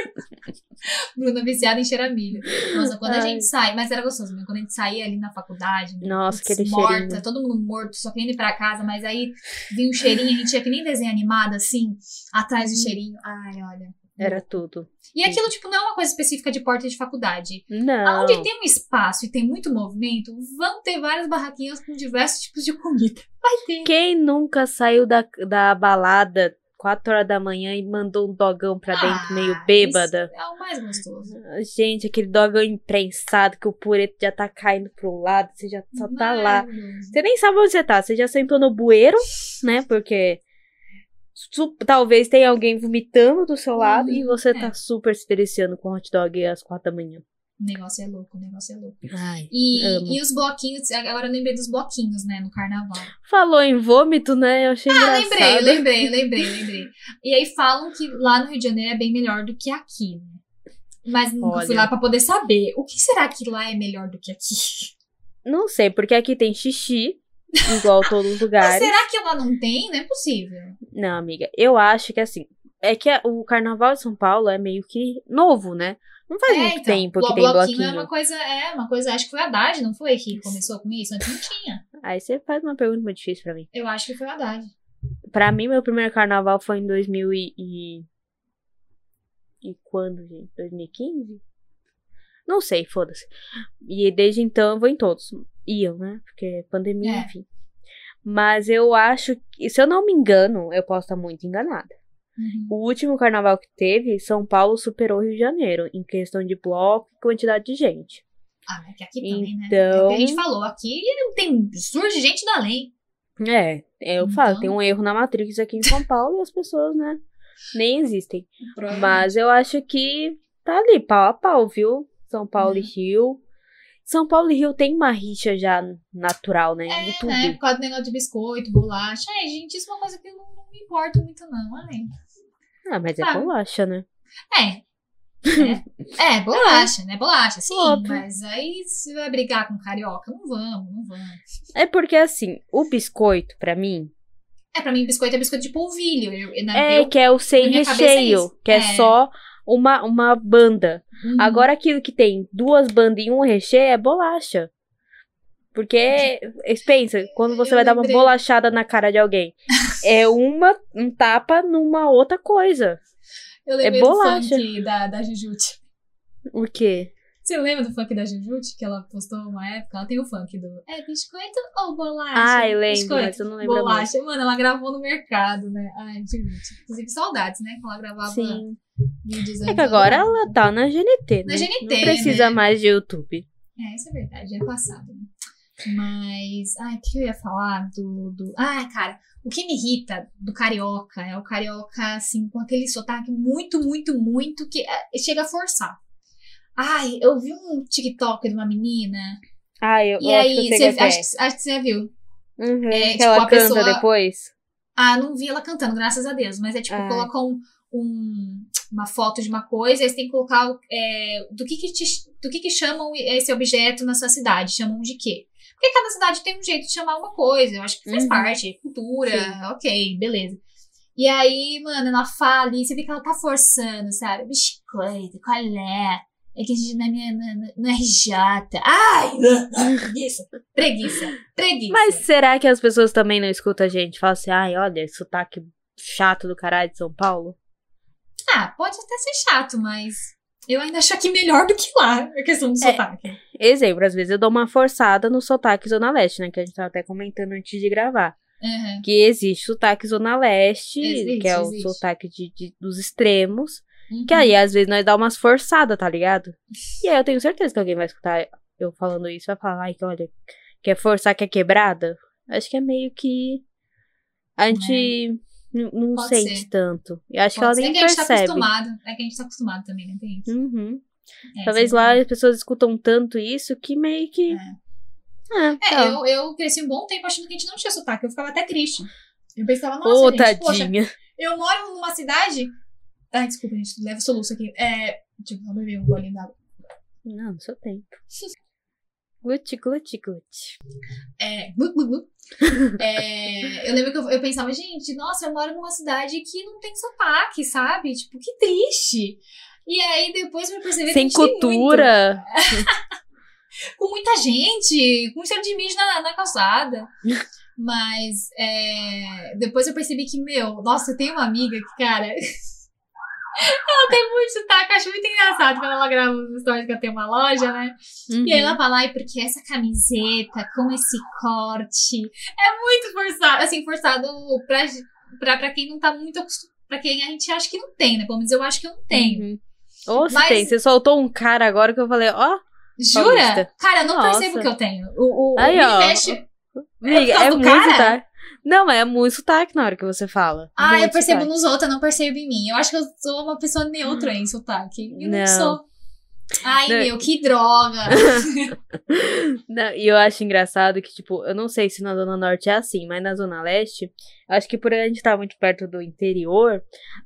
Bruna viciada em cheirar milho. Nossa, quando a Ai. gente sai, mas era gostoso mesmo. Quando a gente saía ali na faculdade, Nossa, putz, aquele morta, cheirinho. todo mundo morto, só querendo ir pra casa, mas aí vinha um cheirinho, a gente ia que nem desenho animado, assim, atrás do Uhum. cheirinho. Ai, olha. Era tudo. E aquilo, tipo, não é uma coisa específica de porta de faculdade. Não. Onde tem um espaço e tem muito movimento, vão ter várias barraquinhas com diversos tipos de comida. Vai ter. Quem nunca saiu da, da balada 4 horas da manhã e mandou um dogão pra dentro, Ah, meio bêbada? É o mais gostoso. Gente, aquele dogão imprensado que o pureto já tá caindo pro lado, você já só tá lá. Você nem sabe onde você tá. Você já sentou no bueiro, né? Porque talvez tenha alguém vomitando do seu lado Uhum, e você é. tá super se deliciando com hot dog às quatro da manhã. O negócio é louco, o negócio é louco. Ai, E, amo. e os bloquinhos, agora eu lembrei dos bloquinhos, né, no carnaval. Falou em vômito, né? Eu achei Ah, engraçado. lembrei, lembrei, lembrei, lembrei. E aí falam que lá no Rio de Janeiro é bem melhor do que aqui, né? Mas nunca fui Olha. lá pra poder saber. O que será que lá é melhor do que aqui? Não sei, porque aqui tem xixi, igual todos os lugares. Mas será que lá não tem? Não é possível. Não, amiga, eu acho que assim. É que o carnaval de São Paulo é meio que novo, né? Não faz é, muito então, tempo que tem bloquinho bloquinho. é uma coisa, é uma coisa, acho que foi a Haddad, não foi que começou com isso? Antes não tinha. Aí você faz uma pergunta muito difícil pra mim. Eu acho que foi a Haddad. Pra mim, meu primeiro carnaval foi em 2000 e... e... E quando, gente? 2015? Não sei, foda-se. E desde então eu vou em todos. Iam, né? Porque pandemia, É. enfim. Mas eu acho que, se eu não me engano, eu posso estar muito enganada. Uhum. O último carnaval que teve, São Paulo superou o Rio de Janeiro em questão de bloco e quantidade de gente. Ah, mas que aqui também, né? Então- É o que a gente falou, aqui tem, surge gente do além. É, eu falo, Então- tem um erro na Matrix aqui em São Paulo e as pessoas, né, nem existem. Mas eu acho que tá ali, pau a pau, viu? São Paulo Uhum. e Rio. São Paulo e Rio tem uma rixa já natural, né? É, em tudo. né? Por causa do negócio de biscoito, bolacha. Ai, gente, isso é uma coisa que eu não, não me importo muito, não. Ai. Ah, mas é Sabe? bolacha, né? É. É, é bolacha, né? Bolacha, sim. Óbvio. Mas aí você vai brigar com carioca? Não vamos, não vamos. É porque, assim, o biscoito, pra mim, É, pra mim, biscoito é biscoito de polvilho. Eu, é eu- que é o sem é recheio, isso. que é, É. só uma, uma banda. Uhum. Agora, aquilo que tem duas bandas e um recheio é bolacha. Porque, pensa, quando você Eu vai dar uma lembrei. bolachada na cara de alguém, é uma, um tapa numa outra coisa. eu lembrei é bolacha. do funk da, da Jujute. O quê? Você lembra do funk da Jujute que ela postou uma época? Ela tem o funk do É biscoito ou bolacha? Ai, lembro, Biscoito, mas eu não lembro. Bolacha. Mano, ela gravou no mercado, né? Ai, Jujute. Inclusive, saudades, né? Quando ela gravava Sim. vídeos É que agora ela tá na GNT, né? Na GNT, Não precisa né? mais de YouTube. É, isso é verdade, é passado. Né? Mas, ai, o que eu ia falar do, do. Ai, cara, o que me irrita do carioca é o carioca, assim, com aquele sotaque muito, muito, muito que é, chega a forçar. Ai, eu vi um TikTok de uma menina, Ah, eu, e eu acho aí, que sei você, qual que é. acho, que- acho que você já viu. Uhum, é, tipo, ela a canta pessoa- depois. Ah, não vi ela cantando, graças a Deus. Mas é tipo, Ai. coloca um, um- uma foto de uma coisa, você tem que colocar é, do, que, que, te- do que, que chamam esse objeto na sua cidade. Chamam de quê? Porque cada cidade tem um jeito de chamar uma coisa. Eu acho que faz Uhum. parte, cultura, Sim. ok, beleza. E aí, mano, ela fala e você vê que ela tá forçando, sabe? Biscoito, qual é? É que a gente na minha, na, na- no RJ. Ai! preguiça, preguiça, preguiça. Mas será que as pessoas também não escutam a gente? Falam assim, ai, olha, esse sotaque chato do caralho de São Paulo. Ah, pode até ser chato, mas eu ainda acho aqui melhor do que lá, a questão do É. sotaque. Exemplo, às vezes eu dou uma forçada no sotaque Zona Leste, né? Que a gente tava até comentando antes de gravar. Uhum. Que existe sotaque Zona Leste, Existe, que é o existe. sotaque de, de- dos extremos. Uhum. Que aí, às vezes, nós dá umas forçadas, tá ligado? E aí eu tenho certeza que alguém vai escutar eu falando isso e vai falar, ai, que olha, quer forçar, quer quebrada? Acho que é meio que. A gente n- não É. Pode sente ser. tanto. Eu acho que Pode ela ser nem que a gente tá percebe. acostumado. É que a gente tá acostumado também, né? Tem isso. Uhum. É, Talvez é lá as pessoas escutam tanto isso que meio que. É, É, tá. eu, eu cresci um bom tempo achando que a gente não tinha sotaque. Eu ficava até triste. Eu pensava, nossa, Ô, gente, poxa, tadinha. eu moro numa cidade... Ai, desculpa, gente, leva o soluço aqui. É, tipo, vou beber um golinho d'água. Não, seu tempo. Gluti, gluti, gluti. É, glu, glu, glu. É, eu lembro que eu, eu pensava, gente, nossa, eu moro numa cidade que não tem sotaque, sabe? Tipo, que triste. E aí depois eu percebi que Sem muito. cultura. com muita gente, com cheiro de mijo na, na calçada. Mas é, depois eu percebi que, meu, nossa, eu tenho uma amiga que, cara, ela tem muito sotaque, eu acho muito engraçado quando ela grava os stories que ela tem uma loja, né? E aí Uhum. ela fala, ai, porque essa camiseta com esse corte é muito forçado, assim, forçado pra, pra, pra quem não tá muito acostumado, pra quem a gente acha que não tem, né? Pelo menos eu acho que eu não tenho. Uhum. Ou se Mas- tem. Você soltou um cara agora que eu falei, ó. Jura? Paulista. Cara, eu não Nossa. percebo que eu tenho. O, o, Aí, o ó. me mexe- é do muito cara? sotaque. Não, mas é muito sotaque na hora que você fala. Ah, eu Muito percebo sotaque. nos outros, eu não percebo em mim. Eu acho que eu sou uma pessoa neutra em sotaque. Eu não, Não. sou. Ai, Não. meu, que droga. Não, e eu acho engraçado que, tipo, eu não sei se na Zona Norte é assim, mas na Zona Leste, acho que por a gente estar muito perto do interior,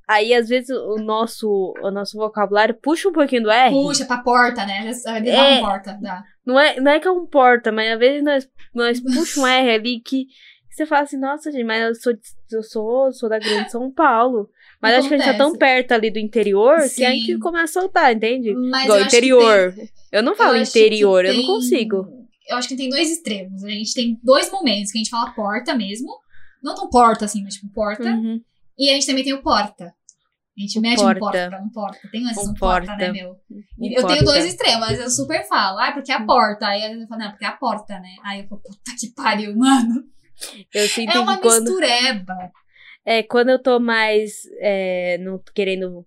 aí às vezes o nosso, o nosso vocabulário puxa um pouquinho do R. Puxa pra porta, né? Dá É. porta, dá. Não é, não é que é um porta, mas às vezes nós, nós puxa um R ali que você fala assim, nossa, gente, mas eu sou, eu sou, sou da grande São Paulo. Mas acho que a gente tá tão perto ali do interior que a Sim. gente começa a soltar, entende? Mas Igual interior. Eu não tem- falo eu interior, eu não tem- consigo. Eu acho que tem dois extremos. A gente tem dois momentos que a gente fala porta mesmo. Não tão porta assim, mas tipo porta. Uhum. E a gente também tem o porta. A gente O mede porta. um porta um porta. Tem vezes Um um porta, porta. né, meu? Um eu tenho porta. dois extremos, eu super falo. Ah, porque é a porta. Aí eu falo, não, porque é a porta, né? Aí eu falo, puta que pariu, mano. Eu sinto É uma que quando, mistureba. é, quando eu tô mais é, não querendo.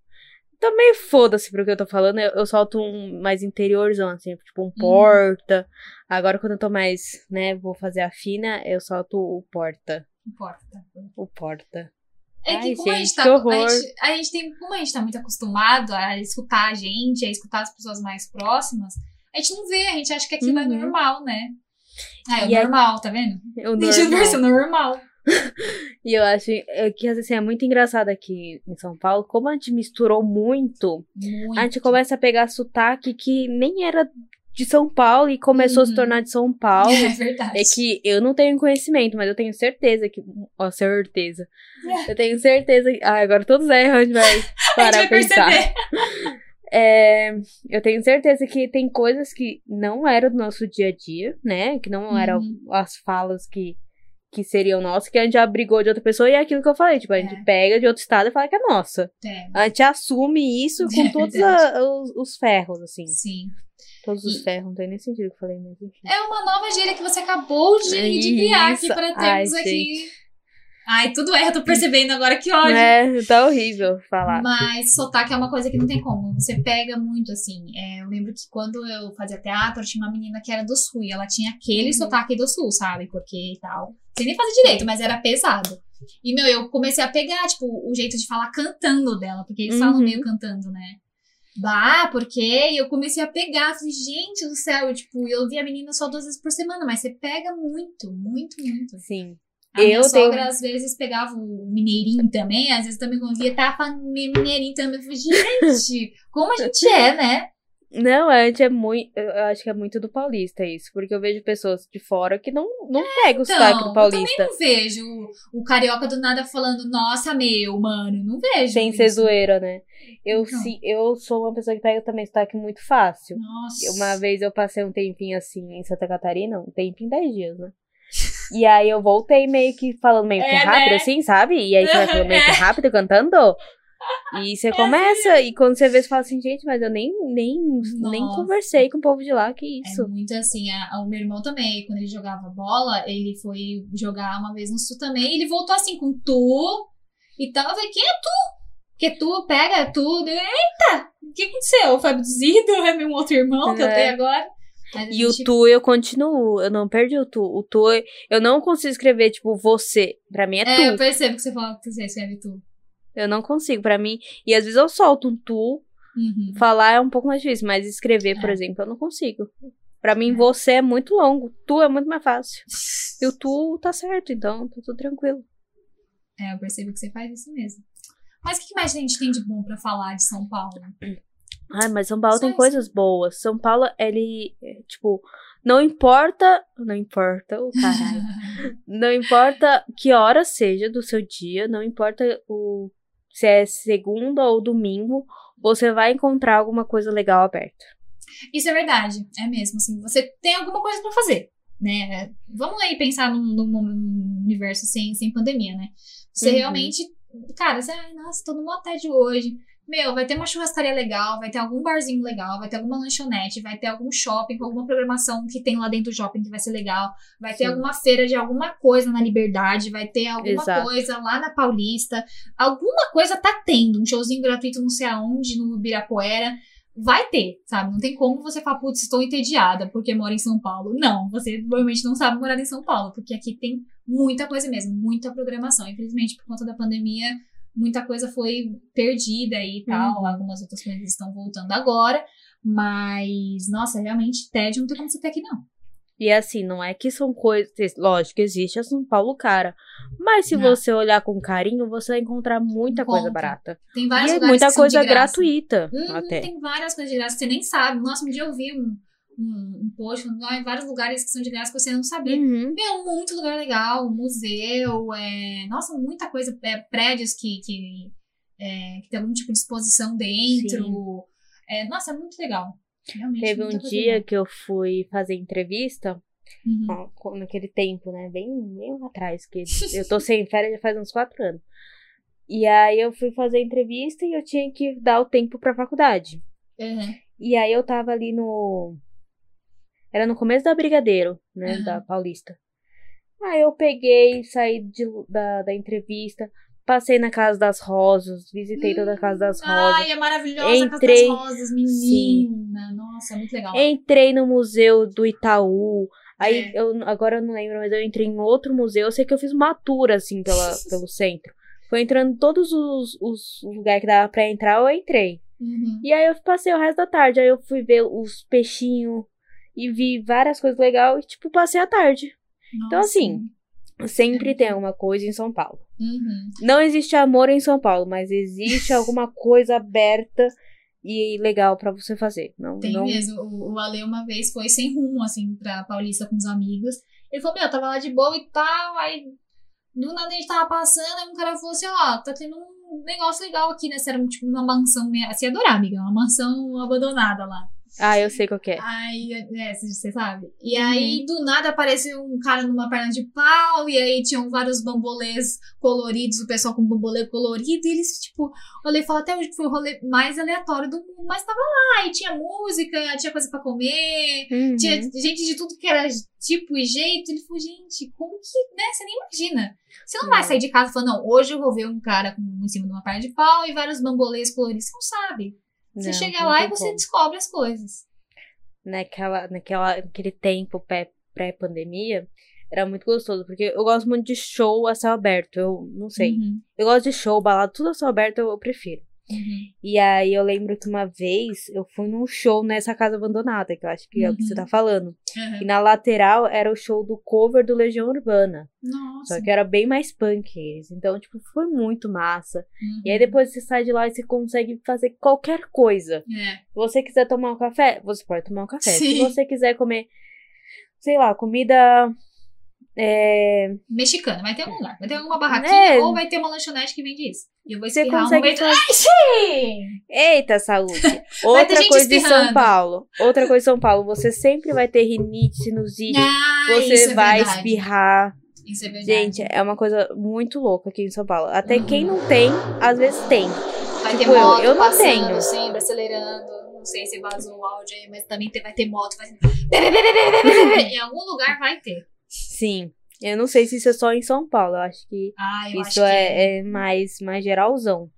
Tô meio foda-se pro que eu tô falando, eu, eu solto um mais interiorzão, assim, tipo Uhum. um porta. Agora, quando eu tô mais, né, vou fazer a fina, eu solto o porta. Porta. O porta. É que Ai, como a gente, gente tá. A gente, a gente tem, como a gente tá muito acostumado a escutar a gente, a escutar as pessoas mais próximas, a gente não vê, a gente acha que aquilo é Uhum. normal, né? Ah, é é- normal, tá vendo? Eu A gente normal. pensa normal. E eu acho é, que assim, é muito engraçado aqui em São Paulo, como a gente misturou muito, Muito. a gente começa a pegar sotaque que nem era de São Paulo e começou a se Uhum. tornar de São Paulo. É verdade. É que eu não tenho conhecimento, mas eu tenho certeza que. Ó, certeza. Eu tenho certeza que. Ah, agora todos erram, a gente vai a gente parar vai pensar. perceber. É, eu tenho certeza que tem coisas que não eram do nosso dia a dia, né? Que não eram Uhum. as falas que, que seriam nossos, que a gente já brigou de outra pessoa, e é aquilo que eu falei, tipo, a gente É. pega de outro estado e fala que é nossa. É, A gente assume isso com É todos verdade. a- os, os ferros, assim. sim. Todos os E- ferros, não tem nem sentido que eu falei mesmo. enfim. É uma nova gíria que você acabou de, de criar aqui Isso. para Ai, termos aqui. Ai, tudo é, eu tô percebendo agora que ódio. É, tá horrível falar. Mas sotaque é uma coisa que não tem como. Você pega muito, assim. É, eu lembro que quando eu fazia teatro, tinha uma menina que era do sul. E ela tinha aquele Uhum. sotaque do sul, sabe? Porque e tal. Sem nem fazer direito, mas era pesado. E, meu, eu comecei a pegar, tipo, o jeito de falar cantando dela. Porque eles falam Uhum. meio cantando, né? Bah, porque eu comecei a pegar. Falei, gente do céu. Eu, tipo, eu vi a menina só duas vezes por semana. Mas você pega muito, muito, muito. Sim. A minha Eu tenho- sogra, às vezes, pegava o mineirinho também. Às vezes, também, quando via, tava falando mineirinho também. Eu falei, gente, como a gente é, né? Não, a gente é muito. Eu acho que é muito do paulista isso. Porque eu vejo pessoas de fora que não, não pegam o Então, sotaque do eu paulista. Não vejo o carioca do nada falando, nossa, meu, mano. Não vejo. Sem isso. ser zoeira, né? Eu, Então. sim, eu sou uma pessoa que pega também sotaque muito fácil. Nossa. Uma vez eu passei um tempinho assim em Santa Catarina, um tempinho, 10 dias, né? E aí eu voltei meio que falando meio que É, rápido, né? assim, sabe? E aí você vai falando meio que rápido, cantando. E É você começa, e quando você vê, você fala assim, gente, mas eu nem, nem, nem conversei com o povo de lá, que É isso. muito assim, a- o meu irmão também, quando ele jogava bola, ele foi jogar uma vez no sul também, ele voltou assim com tu e tal. Eu falei, quem é tu? Porque tu pega tudo. Eita! O que aconteceu? Foi abduzido? É meu outro irmão que eu É. tenho agora? A E o gente- tu eu continuo, eu não perdi o tu. O tu, eu não consigo escrever, tipo, você. Pra mim é, É, eu tu. percebo que você fala que você escreve tu. Eu não consigo, pra mim. E às vezes eu solto um tu, Uhum. falar é um pouco mais difícil, mas escrever, por É. exemplo, eu não consigo. Pra mim, É. você é muito longo. Tu é muito mais fácil. E o tu tá certo, então tá tudo tranquilo. É, eu percebo que você faz isso mesmo. Mas o que mais a gente tem de bom pra falar de São Paulo? Ai, mas São Paulo Só tem isso. coisas boas. São Paulo, ele, é, tipo, não importa. Não importa, o caralho. não importa que hora seja do seu dia, não importa o se é segunda ou domingo, você vai encontrar alguma coisa legal aberta. Isso é verdade, é mesmo. Assim, você tem alguma coisa pra fazer, né? Vamos aí pensar num, num- universo sem, sem pandemia, né? Você Uhum. realmente, cara, você, ai, nossa, tô no motel de hoje. Meu, vai ter uma churrascaria legal, vai ter algum barzinho legal, vai ter alguma lanchonete, vai ter algum shopping com alguma programação que tem lá dentro do shopping que vai ser legal, vai ter Sim. alguma feira de alguma coisa na Liberdade, vai ter alguma Exato. coisa lá na Paulista, alguma coisa tá tendo, um showzinho gratuito não sei aonde, no Ibirapuera, vai ter, sabe? Não tem como você falar, putz, estou entediada porque moro em São Paulo. Não, você provavelmente não sabe morar em São Paulo, porque aqui tem muita coisa mesmo, muita programação. Infelizmente, por conta da pandemia, muita coisa foi perdida e tal. Uhum. Algumas outras coisas estão voltando agora. Mas, nossa, realmente, tédio não tem como você ter aqui, não. E assim, não é que são coisas. Lógico, existe a São Paulo cara. Mas se Não. você olhar com carinho, você vai encontrar muita coisa Encontra. barata. Tem vários e é muita coisa gratuita Uhum, até. Tem várias coisas de graça que você nem sabe. Nossa, um dia eu vi um, um, um post "Ah, vários lugares que são de graça que você não sabia. Uhum. Meu, muito lugar legal, museu, é, nossa, muita coisa, é, prédios que, que, é, que tem algum tipo de exposição dentro. É, nossa, é muito legal. Realmente, Teve um dia legal. que eu fui fazer entrevista, Uhum. co- naquele tempo, né? Bem, bem lá atrás, que eu tô sem férias já faz uns quatro anos. E aí eu fui fazer entrevista e eu tinha que dar o tempo pra faculdade. Uhum. E aí eu tava ali no. Era no começo da Brigadeiro, né? Aham. Da Paulista. Aí eu peguei, saí de- da, da entrevista, passei na Casa das Rosas, visitei toda a Casa das Rosas. Ai, é maravilhosa Entrei- a Casa das Rosas, menina. Nossa, é muito legal. Entrei no museu do Itaú. Aí É. eu agora eu não lembro, mas eu entrei em outro museu. Eu sei que eu fiz uma tour assim pela, pelo centro. Foi entrando em todos os, os lugares que dava pra entrar, eu entrei. Uhum. E aí eu passei o resto da tarde. Aí eu fui ver os peixinhos e vi várias coisas legais e, tipo, passei a tarde. Então, Nossa. assim, Sempre tem alguma coisa em São Paulo. Uhum. Não existe amor em São Paulo, mas existe alguma coisa aberta e legal pra você fazer. Não, Tem não... mesmo. O, o Ale uma vez foi sem rumo, assim, pra Paulista com os amigos. Ele falou, meu, tava lá de boa e tal, aí do nada a gente tava passando, aí um cara falou assim, ó, tá tendo um negócio legal aqui, né? Era tipo uma mansão, você ia adorar, amiga, uma mansão abandonada lá. Ah, eu sei qual é. Aí, é, você sabe? E aí, do nada, apareceu um cara numa perna de pau, e aí tinham vários bambolês coloridos, o pessoal com bambolê colorido, e eles, tipo, olhei e falei até hoje que foi o rolê mais aleatório do mundo, mas tava lá, e tinha música, tinha coisa pra comer, Uhum. tinha gente de tudo que era tipo e jeito. Ele falou, gente, como que, né? Você nem imagina. Você não vai Não. sair de casa falando, não, hoje eu vou ver um cara com, em cima de uma perna de pau e vários bambolês coloridos. Você não sabe. Você Não, chega não lá e você como. descobre as coisas. naquela, naquela, naquele tempo pré- pré-pandemia, era muito gostoso, porque eu gosto muito de show a céu aberto, eu não sei. Uhum, Eu gosto de show, balada, tudo a céu aberto eu, eu prefiro. Uhum. E aí eu lembro que uma vez eu fui num show nessa casa abandonada, que eu acho que é o que você Uhum. tá falando. Uhum. E na lateral era o show do cover do Legião Urbana. Nossa. Só que era bem mais punk eles. Então, tipo, foi muito massa. Uhum. E aí depois você sai de lá e você consegue fazer qualquer coisa. É. Se você quiser tomar um café, você pode tomar um café. Se Sim. você quiser comer, sei lá, comida. É, Mexicana, vai ter algum lugar. Vai ter alguma barraquinha É. ou vai ter uma lanchonete que vende isso. E eu vou você espirrar um consegue momento. fazer. Sim! Eita, saúde! ter Outra coisa de São espirrando. Paulo. Outra coisa de São Paulo. Você sempre vai ter rinite, sinusite. Ah, você é vai verdade. espirrar. Isso é verdade. Gente, é uma coisa muito louca aqui em São Paulo. Até Uhum. quem não tem, às vezes tem. Vai ter Tipo, eu- moto eu não passando, tenho. sempre acelerando. Não sei se vazou o áudio aí, mas também vai ter moto fazendo. em algum lugar vai ter. Sim. Eu não sei se isso é só em São Paulo. Eu acho que Ah, eu isso acho que é, é mais, mais geralzão.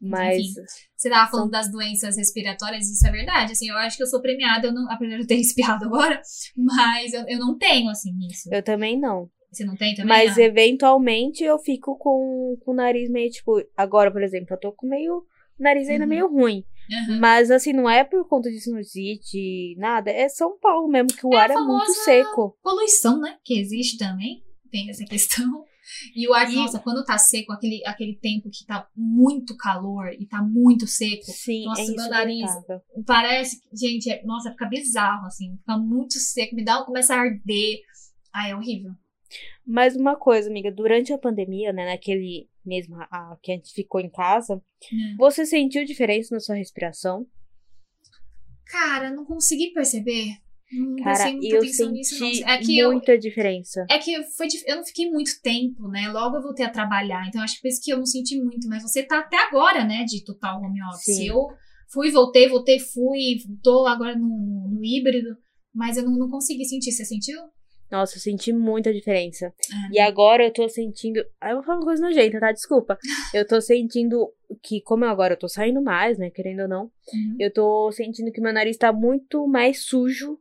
Mas. Enfim. Você tava falando das doenças respiratórias, isso é verdade. Assim, eu acho que eu sou premiada, eu não, apesar de eu ter espiado agora, mas eu, eu não tenho, assim, isso. Eu também não. Você não tem também? Mas Ah. eventualmente eu fico com, com o nariz meio, tipo, agora, por exemplo, eu tô com meio. O nariz ainda Uhum. meio ruim. Mas assim, não é por conta de sinusite, nada. É São Paulo mesmo, que o É ar é muito seco. Poluição, né? Que existe também. Tem essa questão. E o ar, E- nossa, quando tá seco, aquele, aquele tempo que tá muito calor e tá muito seco, Sim, Nossa, é meu nariz. Parece, que- gente, é- nossa, fica bizarro, assim. Fica muito seco, me dá, começa a arder. Ah, é horrível. Mas uma coisa, amiga, durante a pandemia, né, naquele mesmo a, que a gente ficou em casa, você sentiu diferença na sua respiração? Cara, não consegui perceber. Não Cara, muita eu senti não. É que eu, muita diferença. é que foi, eu não fiquei muito tempo, né? Logo eu voltei a trabalhar, então acho que por isso que eu não senti muito. Mas você tá até agora, né, de total home office. Sim. Eu fui, voltei, voltei, fui, tô agora no, no, no híbrido, mas eu não, não consegui sentir. Você sentiu? Nossa, eu senti muita diferença. Ah. E agora eu tô sentindo. Aí eu vou falar uma coisa nojenta, tá? Desculpa. Eu tô sentindo que, como agora eu tô saindo mais, né? Querendo ou não, Uhum. eu tô sentindo que meu nariz tá muito mais sujo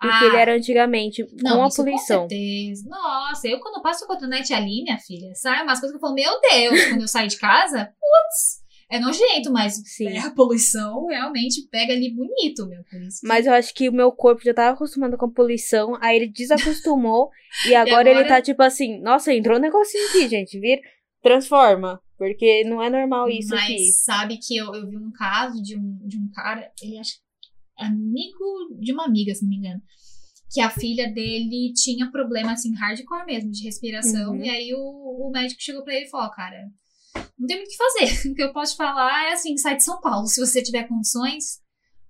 do Ah, que ele era antigamente, Não, com a poluição. Com certeza. Nossa, eu quando passo o cotonete ali, minha filha, sai umas coisas que eu falo, meu Deus, quando eu saio de casa, putz, é nojento, mas Sim. é, a poluição realmente pega ali bonito, meu. Por isso Mas eu acho que o meu corpo já tava acostumado com a poluição, aí ele desacostumou, e agora, ele agora- tá tipo assim, nossa, entrou um negocinho aqui, gente, vir, transforma. Porque não é normal isso mas aqui. sabe que eu, eu vi um caso de um, de um cara, ele acho amigo de uma amiga, se não me engano. Que a filha dele tinha problema, assim, hardcore mesmo, de respiração. Uhum. E aí o, o médico chegou pra ele e falou: cara, não tem muito o que fazer. O que eu posso falar é assim: sai de São Paulo. Se você tiver condições,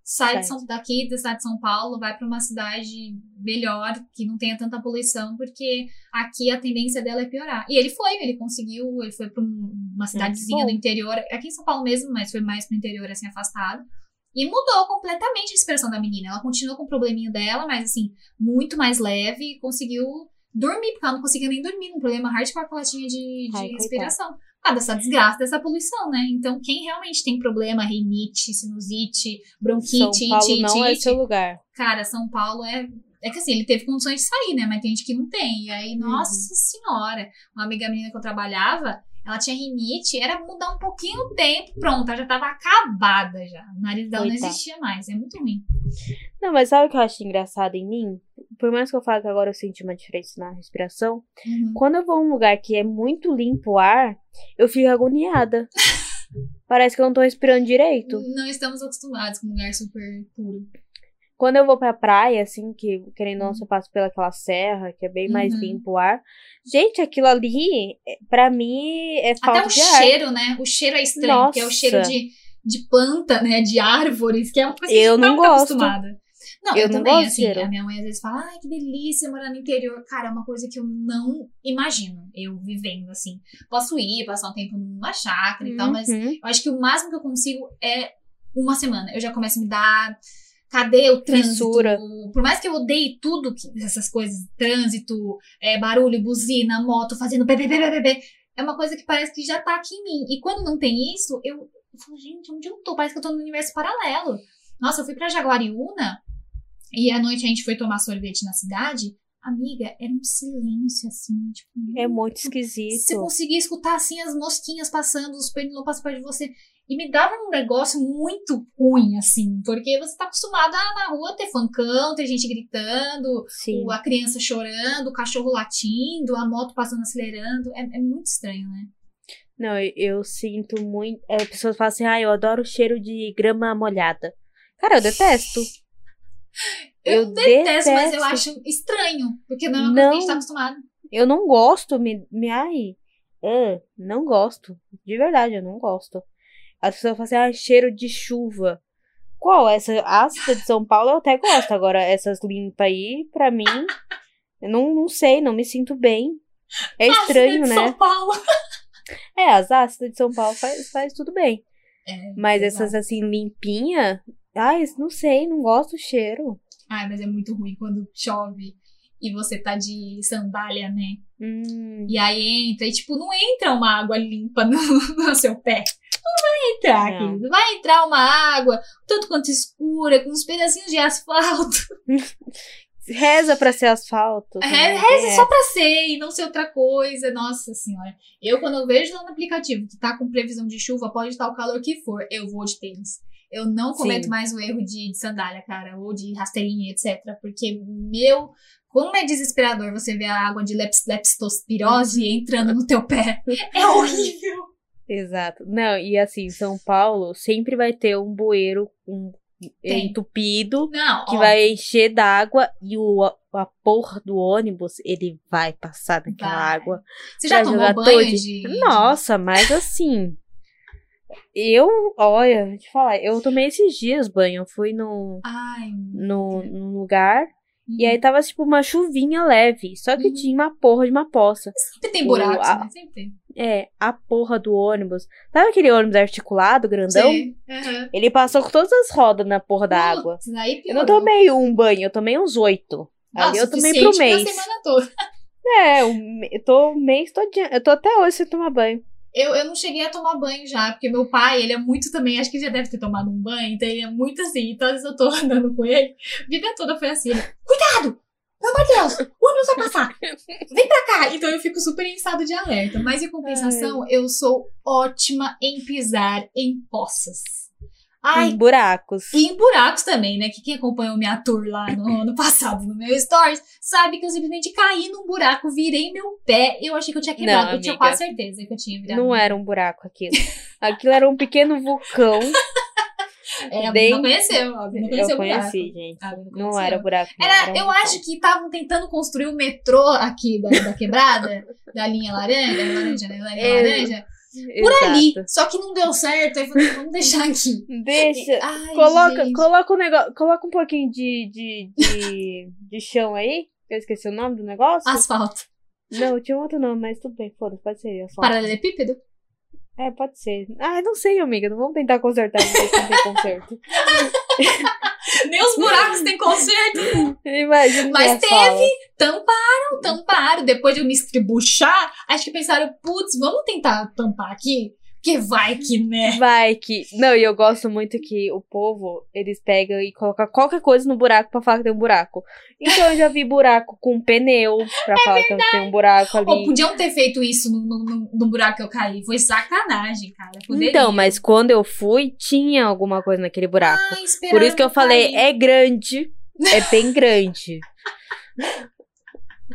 sai de. São, daqui da cidade de São Paulo, vai pra uma cidade melhor, que não tenha tanta poluição, porque aqui a tendência dela é piorar. E ele foi, ele conseguiu, ele foi pra um- uma cidadezinha do interior, aqui em São Paulo mesmo, mas foi mais pro interior, assim, afastado. E mudou completamente a expressão da menina. Ela continuou com o probleminha dela, mas assim, muito mais leve, conseguiu dormir, porque ela não conseguia nem dormir, um problema hardcore que ela tinha de, de Ai, respiração. Ah, dessa desgraça, dessa poluição, né? Então, quem realmente tem problema, rinite, sinusite, bronquite, São Paulo não é seu lugar. cara, São Paulo é. É que assim, ele teve condições de sair, né? Mas tem gente que não tem. E aí, Uhum. nossa senhora, uma amiga minha que eu trabalhava, ela tinha rinite, era mudar um pouquinho o tempo, pronto, ela já tava acabada já. O nariz dela não Coitada. existia mais. É muito ruim. Não, mas sabe o que eu acho engraçado em mim? Por mais que eu fale que agora eu senti uma diferença na respiração, Uhum. quando eu vou a um lugar que é muito limpo o ar, eu fico agoniada. Parece que eu não tô respirando direito. Não estamos acostumados com um lugar super puro. Quando eu vou pra praia, assim, que querendo ou não, eu passo pelaquela serra, que é bem mais Uhum. limpo o ar. Gente, aquilo ali, é- pra mim, é falta Até o de ar. cheiro, né? O cheiro é estranho, porque é o Nossa. cheiro de, de planta, né? De árvores, que é uma coisa Eu que a gente não tá gosto. acostumada. Não, Eu eu, não também, de assim, a minha mãe às vezes fala, ai, que delícia morar no interior. Cara, é uma coisa que eu não imagino eu vivendo, assim. Posso ir, passar um tempo numa chácara e tal, mas Uhum. eu acho que o máximo que eu consigo é uma semana. Eu já começo a me dar. Cadê o trânsito? Fissura. Por mais que eu odeie tudo, que- essas coisas, trânsito, é, barulho, buzina, moto, fazendo bebê, bebê, bebê, é uma coisa que parece que já tá aqui em mim. E quando não tem isso, eu, eu falo, gente, onde eu tô? Parece que eu tô no universo paralelo. Nossa, eu fui pra Jaguariúna e à noite a gente foi tomar sorvete na cidade. Amiga, era um silêncio, assim, tipo... É muito Você esquisito. conseguia escutar assim as mosquinhas passando, os pernilongos passando perto de você. E me dava um negócio muito ruim, assim, porque você tá acostumada a na rua ter funkão, ter gente gritando, Sim. a criança chorando, o cachorro latindo, a moto passando acelerando. É, é muito estranho, né? Não, eu, eu sinto muito. É, as pessoas falam assim, ah, eu adoro o cheiro de grama molhada. Cara, eu detesto. Eu, Eu detesto, mas eu detesto. acho estranho, porque não é uma coisa que a gente tá acostumado. Eu não gosto, me, me ai, ah, não gosto. De verdade, eu não gosto. As pessoas falam assim, ah, cheiro de chuva. Qual? Essa ácida de São Paulo eu até gosto. Agora, essas limpas aí, pra mim, eu não, não sei, não me sinto bem. É estranho, Ah, de né? São Paulo. É, as ácidas de São Paulo faz, faz tudo bem. É, Mas exato. essas assim, limpinha, ai, não sei, não gosto do cheiro. Ai, mas é muito ruim quando chove e você tá de sandália, né? Hum, E aí entra, e tipo, não entra uma água limpa no, no seu pé. Não vai entrar, Não. querido. Vai entrar uma água, tanto quanto escura, com uns pedacinhos de asfalto. reza pra ser asfalto. Também, Reza é. só pra ser e não ser outra coisa. Nossa senhora. Eu, quando eu vejo lá no aplicativo que tá com previsão de chuva, pode estar o calor que for, eu vou de tênis. Eu não cometo Sim. mais o erro de, de sandália, cara, ou de rasteirinha, etc. Porque, meu, como é desesperador você ver a água de leps, leptospirose entrando no teu pé. É horrível. Exato. Não, e assim, São Paulo sempre vai ter um bueiro um, Tem. entupido Não, que ó, vai encher d'água e o, a, porra do ônibus, ele vai passar naquela Vai. água. Você já tomou banho de... Nossa, mas assim. Eu, olha, vou te falar, eu tomei esses dias banho. Eu fui no, Ai, no, num lugar e uhum. aí tava tipo uma chuvinha leve. Só que Uhum. tinha uma porra de uma poça. Sempre tem buracos, a- né? Sempre tem. É, a porra do ônibus. Sabe aquele ônibus articulado, grandão? Sei. Aham. Ele passou com todas as rodas na porra da água. Putz, aí Eu não tomei um banho, eu tomei uns oito. Ah, Ali eu tomei pro mês. Pra semana toda. É, eu tô o mês todinho. Eu tô até hoje sem tomar banho. Eu, eu não cheguei a tomar banho já, porque meu pai, ele é muito também, acho que ele já deve ter tomado um banho, então ele é muito assim. Então, às vezes eu tô andando com ele, a vida toda foi assim. Ele, Cuidado! Pelo amor de Deus! O ônibus vai passar! Vem pra cá! Então eu fico super em estado de alerta. Mas em compensação, eu sou ótima em pisar em poças. Ai, Em buracos. e em buracos também, né? Que quem acompanhou minha tour lá no ano passado no meu stories sabe que eu simplesmente caí num buraco, virei meu pé. Eu achei que eu tinha quebrado. Não, eu tinha quase certeza que eu tinha virado. Não era um buraco aquilo. Aquilo era um pequeno vulcão. É, a Bem- não conheceu, a não conheceu Eu o buraco. conheci, gente. A Bia Não conheceu. era buraco. não, Era, um eu acho que estavam tentando construir o metrô aqui da, da quebrada, da linha laranja, laranja, né? É, laranja, por Exato. ali. Só que não deu certo, aí falei, vamos deixar aqui. Deixa. Ai, Coloca, gente. coloca um negócio. Coloca um pouquinho de, de, de, de chão aí. Eu esqueci o nome do negócio. Asfalto. Não, tinha outro nome, mas tudo bem, foda-se, pode ser. asfalto. Paralelepípedo? É, pode ser. Ah, não sei, amiga. Não vamos tentar consertar isso que não tem conserto. Nem os buracos têm conserto. Imagina. Mas ela fala. Tamparam, tamparam. Depois de eu me estribuchar, acho que pensaram, putz, vamos tentar tampar aqui? Porque vai que, né? Vai que. Não, e eu gosto muito que o povo, eles pegam e colocam qualquer coisa no buraco pra falar que tem um buraco. Então eu já vi buraco com pneu pra falar que tem um buraco ali. Ou podiam ter feito isso no, no, no- buraco que eu caí. Foi sacanagem, cara. Poderia. Então, mas quando eu fui, tinha alguma coisa naquele buraco. Ai, Por isso que eu falei, cair. é grande. É bem grande.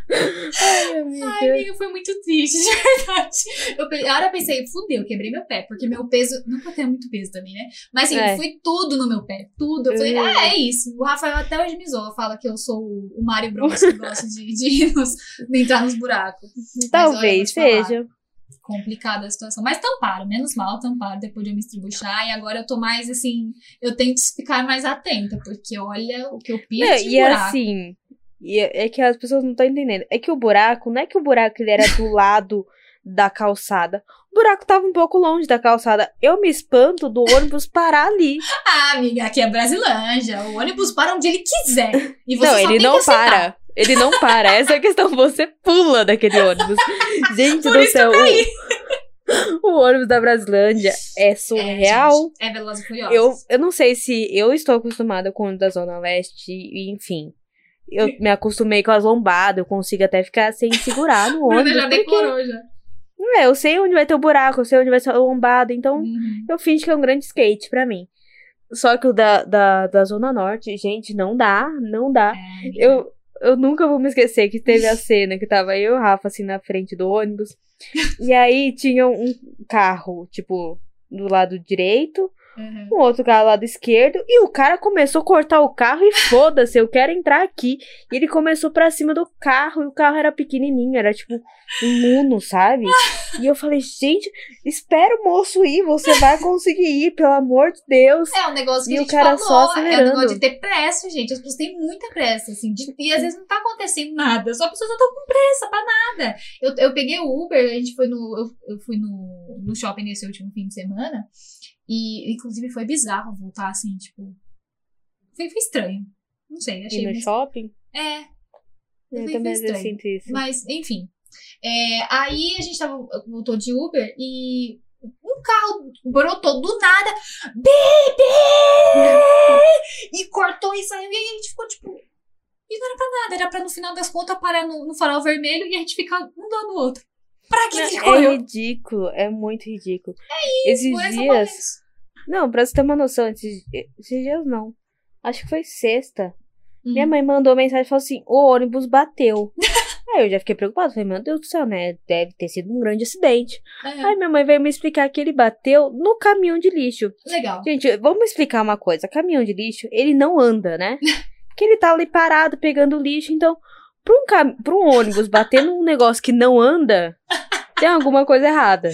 Ai, amiga. Ai, amiga, foi muito triste, de verdade. Eu, pe- a hora eu pensei, fudeu, quebrei meu pé, porque meu peso. Não tenha muito peso também, né? Mas assim, É. foi tudo no meu pé. Tudo. Eu falei, Uhum. ah, é isso. O Rafael até hoje me zoa, fala que eu sou o o Mario Bros, que gosta de, de, nos- de entrar nos buracos. Talvez olha, seja. complicada a situação. Mas tamparam, menos mal tamparam depois de eu me estribuchar. E agora eu tô mais assim, eu tento ficar mais atenta, porque olha o que eu piso Não, e buraco. assim, e é é que as pessoas não estão entendendo. É que o buraco, não é que o buraco ele era do lado da calçada. O buraco tava um pouco longe da calçada. Eu me espanto do ônibus parar ali. Ah, amiga, aqui é Brasilândia. O ônibus para onde ele quiser. E você não, ele não para. Ele não para. Essa é a questão. Você pula daquele ônibus. Gente Por do céu. O, o ônibus da Brasilândia é surreal. É, gente, é Veloz e Furiosos. Eu, eu não sei se eu estou acostumada com o da Zona Leste, enfim. Eu me acostumei com as lombadas, eu consigo até ficar sem segurar no Bruna ônibus. já porque, decorou já. é, eu sei onde vai ter o buraco, eu sei onde vai ser a lombada, então Uhum. eu finge que é um grande skate pra mim. Só que o da, da, da Zona Norte, gente, não dá, não dá. É, Eu, eu nunca vou me esquecer que teve a cena que tava eu e o Rafa assim na frente do ônibus. E aí tinha um carro, tipo, do lado direito, uhum. um outro carro do lado esquerdo, e o cara começou a cortar o carro e foda-se, eu quero entrar aqui. E ele começou pra cima do carro, e o carro era pequenininho, era tipo um Uno, sabe? E eu falei, gente, espera o moço ir, você vai conseguir ir, pelo amor de Deus. É um negócio que E a o gente cara falou. só é o acelerando. negócio de ter pressa, gente. As pessoas têm muita pressa, assim. de- e às vezes não tá acontecendo nada. Só a pessoa só tá com pressa pra nada. Eu, eu peguei o Uber, a gente foi no. Eu, eu fui no, no shopping nesse último fim de semana. E, inclusive, foi bizarro voltar assim, tipo. Foi, foi estranho. Não sei, achei. Ir no meio- shopping. É, Eu Foi também estranho. sinto isso. Mas, enfim. É, aí a gente tava, voltou de Uber e um carro brotou do nada. Bebê! E cortou e saiu. E aí a gente ficou tipo. E não era pra nada, era pra no final das contas parar no, no farol vermelho e a gente ficar um do lado do outro. Pra que, que ele É correu? ridículo, é muito ridículo. Esses Por essa dias. conversa. Não, pra você ter uma noção, esses, esses dias não. Acho que foi sexta. Hum. Minha mãe mandou mensagem e falou assim: o ônibus bateu. Aí eu já fiquei preocupada. Falei, meu Deus do céu, né? Deve ter sido um grande acidente. É, Aí minha mãe veio me explicar que ele bateu no caminhão de lixo. legal. Gente, vamos explicar uma coisa. Caminhão de lixo, ele não anda, né? Porque ele tá ali parado pegando lixo. Então, pra um, cam... pra um ônibus bater num negócio que não anda, tem alguma coisa errada.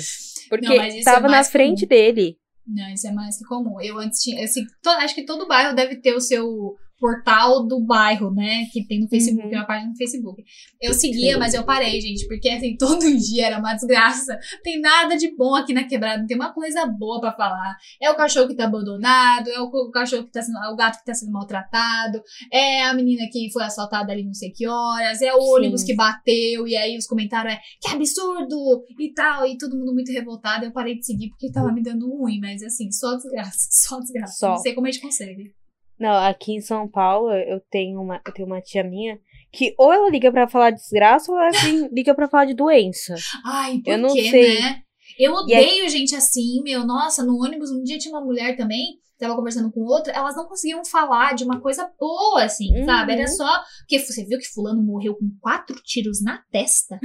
Porque Não, é tava na mais frente comum. dele. Não, isso é mais que comum. Eu antes tinha. Assim, to- acho que todo bairro deve ter o seu portal do bairro, né? Que tem no Facebook, Uhum. uma página no Facebook. Eu seguia, mas eu parei, gente, porque assim, todo dia era uma desgraça. Tem nada de bom aqui na quebrada, não tem uma coisa boa pra falar. É o cachorro que tá abandonado, é o cachorro que tá sendo. O gato que tá sendo maltratado, é a menina que foi assaltada ali não sei que horas, é o Sim. ônibus que bateu, e aí os comentários é que absurdo e tal, e todo mundo muito revoltado. Eu parei de seguir porque tava me dando ruim, mas assim, só desgraça, só desgraça. Só. Não sei como a gente consegue. Não, aqui em São Paulo, eu tenho uma, eu tenho uma tia minha que ou ela liga pra falar de desgraça ou ela vem- liga pra falar de doença. Ai, por Eu não quê, sei. né? Eu E aí- odeio gente assim, meu. Nossa, no ônibus, um dia tinha uma mulher também, tava conversando com outra, elas não conseguiam falar de uma coisa boa, assim, Uhum. sabe? Era só. Porque você viu que Fulano morreu com quatro tiros na testa.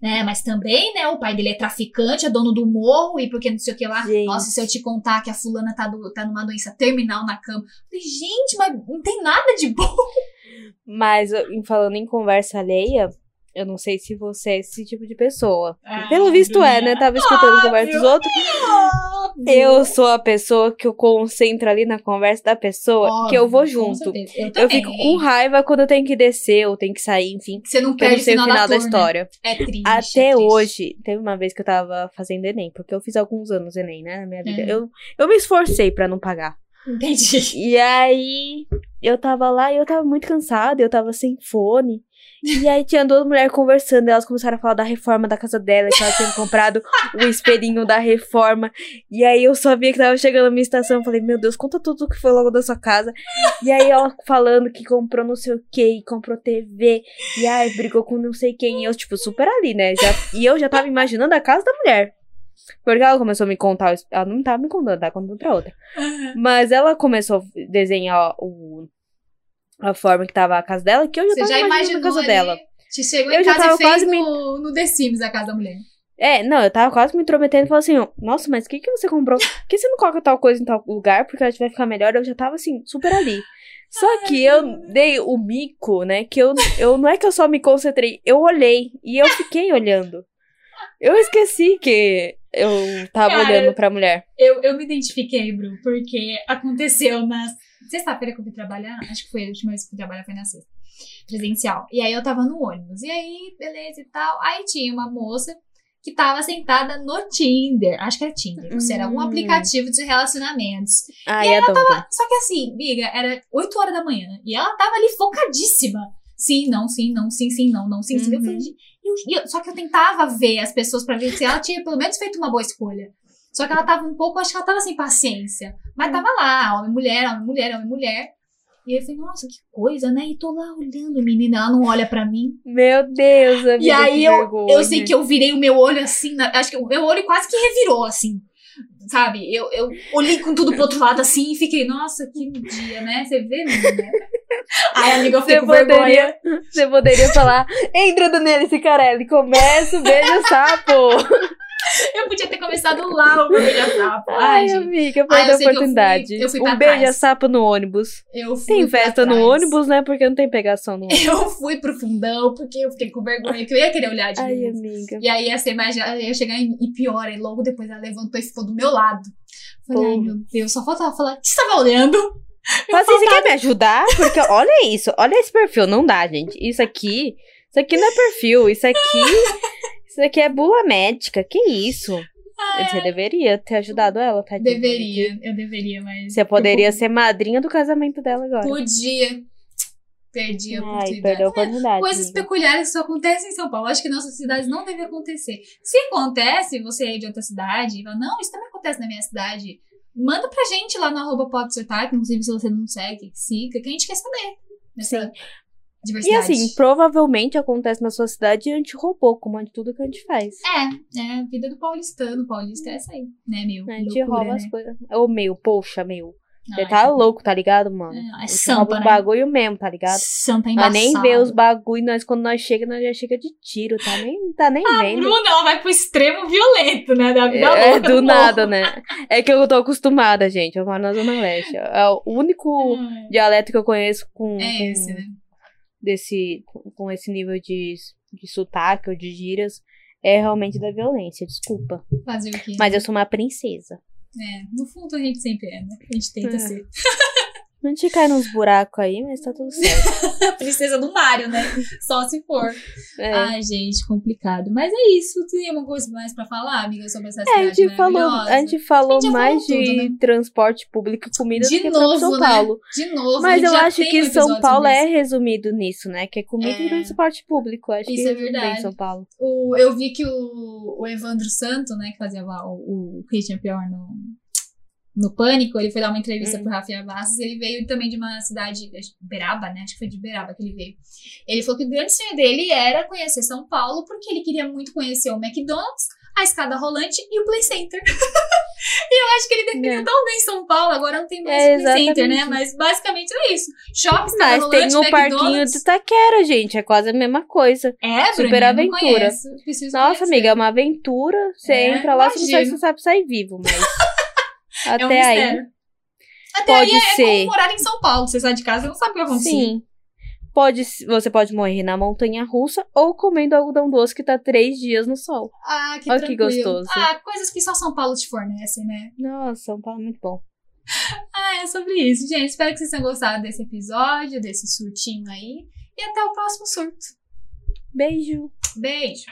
Né, mas também, né, o pai dele é traficante, é dono do morro, e porque não sei o que lá. Gente. Nossa, se eu te contar que a fulana tá, do- tá numa doença terminal na cama. Falei, gente, mas não tem nada de bom. Mas falando em conversa alheia, eu não sei se você é esse tipo de pessoa. Ah, Pelo visto é, né? Tava escutando a conversa dos outros. Eu sou a pessoa que eu concentro ali na conversa da pessoa, que eu vou Óbvio, junto. Eu, Eu fico com raiva quando eu tenho que descer ou tenho que sair, enfim. Você não Porque eu perde não sei o final da, tour, né? história. É triste. Até é triste. hoje, teve uma vez que eu tava fazendo Enem, porque eu fiz alguns anos Enem, né, na minha vida. Uhum. Eu, eu me esforcei pra não pagar. Entendi. E aí, eu tava lá e eu tava muito cansada, eu tava sem fone. E aí tinha duas mulheres conversando, elas começaram a falar da reforma da casa dela, que ela tinha comprado o espelhinho da reforma. E aí eu só via que tava chegando a minha estação, eu falei, meu Deus, conta tudo que foi logo da sua casa. E aí ela falando que comprou não sei o que, comprou TV, e aí brigou com não sei quem, e eu, tipo, super ali, né? Já, e eu já tava imaginando a casa da mulher. Porque ela começou a me contar, ela não tava me contando, tava contando pra outra. Mas ela começou a desenhar o, a forma que tava a casa dela, que eu já Você tava já imaginando imaginou a casa ali, dela. Te chegou Eu em já casa tava e fez quase me- no, no The Sims a casa da mulher. É, não, eu tava quase me intrometendo e falando assim, ó, nossa, mas o que que você comprou? Por que você não coloca tal coisa em tal lugar? Porque a gente vai ficar melhor. Eu já tava assim, super ali. Só que eu dei o mico, né? Que eu, eu não é que eu só me concentrei, eu olhei e eu fiquei olhando. Eu esqueci que eu tava Cara, olhando pra mulher. Eu, eu me identifiquei, Bru, porque aconteceu na sexta-feira que eu fui trabalhar. Acho que foi a última vez que eu fui trabalhar, foi na sexta. Presencial. E aí eu tava no ônibus. E aí, beleza e tal. Aí tinha uma moça que tava sentada no Tinder. Acho que era Tinder. Ou seja, era algum Hum. aplicativo de relacionamentos. Ah, é tão bom. Só que assim, miga, era 8 horas da manhã. E ela tava ali focadíssima. Sim, não, sim, não, sim, sim, não, não, sim, sim. Eu Uhum. falei, eu- e eu- só que eu tentava ver as pessoas pra ver se ela tinha pelo menos feito uma boa escolha. Só que ela tava um pouco, acho que ela tava sem paciência. Mas tava lá, homem, mulher, homem, mulher, homem, mulher. E eu falei, nossa, que coisa, né? E tô lá olhando, menina, ela não olha pra mim. Meu Deus, amiga, E aí eu, vergonha. eu sei que eu virei o meu olho assim, na- acho que o meu olho quase que revirou assim. Sabe? Eu, eu olhei com tudo pro outro lado assim e fiquei, nossa, que dia, né? Você vê, menina? Aí, amiga, eu fiquei Você com vergonha. poderia, você poderia falar, entra Daniela Cicarelli, começa o beijo sapo. Eu podia ter começado lá o meu beija-sapo. Ai, Ai, amiga, perdeu eu a que eu fui- oportunidade. eu fui um beijo trás. sapo no ônibus. Eu fui Tem festa no ônibus, né? Porque não tem pegação no ônibus. Eu fui pro fundão porque eu fiquei com vergonha, que eu ia querer olhar de Ai, novo. amiga. E aí ser mais, já ia chegar em- e pior, e logo depois ela levantou e ficou do meu lado. Falei, ai Pô. meu Deus, só faltava falar, o que você tava olhando? Fala assim, você quer me ajudar? Porque olha isso, olha esse perfil. Não dá, gente. Isso aqui, isso aqui não é perfil. Isso aqui, isso aqui é bula médica. Que isso? Você deveria ter ajudado ela, tadinha. Deveria, eu deveria, mas. Você poderia ser madrinha do casamento dela agora. Podia. Perdi a Ai, oportunidade. perdeu a oportunidade. Coisas amiga. peculiares que só acontecem em São Paulo. Acho que em nossas cidades não deve acontecer. Se acontece, você é de outra cidade, e fala, não, isso também acontece na minha cidade. Manda pra gente lá no arroba que inclusive se você não segue, siga, que a gente quer saber. Nessa Sim. E diversidade. assim, provavelmente acontece na sua cidade e a gente roubou, como é de tudo que a gente faz. É, é a vida do paulistano. Paulista é essa aí, né, meu? A gente Loucura, rouba né? as coisas. Ô, meu, poxa, meu. Você Ai, tá louco, tá ligado, mano? É, é A sampa, né? bagulho mesmo, tá ligado? Santa Nós embaçada. nem vê os bagulho, nós quando nós chega, nós já chega de tiro, tá nem, tá nem A vendo. Bruna, ela vai pro extremo violento, né? Da vida É, louca do morro. nada, né? É que eu tô acostumada, gente. Eu moro na Zona Leste. É o único dialeto que eu conheço com, É com esse, né? Desse, com, esse nível de, de sotaque ou de gírias é realmente da violência. Desculpa. Fazer o quê? Mas eu sou uma princesa. É, no fundo a gente sempre é, né? A gente tenta É. ser. A gente cai nos buracos aí, mas tá tudo certo. A princesa do Mario, né? Só se for. É. Ai, gente, complicado. Mas é isso. Tem alguma coisa mais pra falar, amiga, sobre essa É, a cidade gente falou, a gente falou A gente mais falou de tudo, né? transporte público e comida De do que novo, São né? Paulo. De novo, a Mas eu acho que São Paulo é resumido nisso, né? Que é comida É. e transporte público. Acho Isso que é verdade. São Paulo. O, eu vi que o, o Evandro Santo, né, que fazia lá o, o Christian Pior no, no Pânico, ele foi dar uma entrevista Hum. pro Rafael Bastos ele veio também de uma cidade, Beraba, né? Acho que foi de Beraba que ele veio. Ele falou que o grande sonho dele era conhecer São Paulo porque ele queria muito conhecer o McDonald's, a escada rolante e o Play Center. e eu acho que ele definiu É. tão bem São Paulo, agora não tem mais É, Play Center, né? Mas basicamente é isso. Shopping, escada Mas rolante, tem o parquinho McDonald's. de Itaquera, gente. É quase a mesma coisa. É, Super não aventura. Nossa, conhecer. amiga, é uma aventura. Você É, entra lá, você não sabe se imagino. você sabe sair vivo, mas. É um Até aí. mistério. Até pode aí é ser. como morar em São Paulo. Você sai de casa e não sabe o que vai acontecer. Sim. Pode, você pode morrer na montanha russa ou comendo algodão doce que tá três dias no sol. Ah, que Olha que tranquilo. gostoso. Ah, coisas que só São Paulo te fornece, né? Nossa, São Paulo é muito bom. Ah, é sobre isso. Gente, espero que vocês tenham gostado desse episódio, desse surtinho aí. E até o próximo surto. Beijo. Beijo.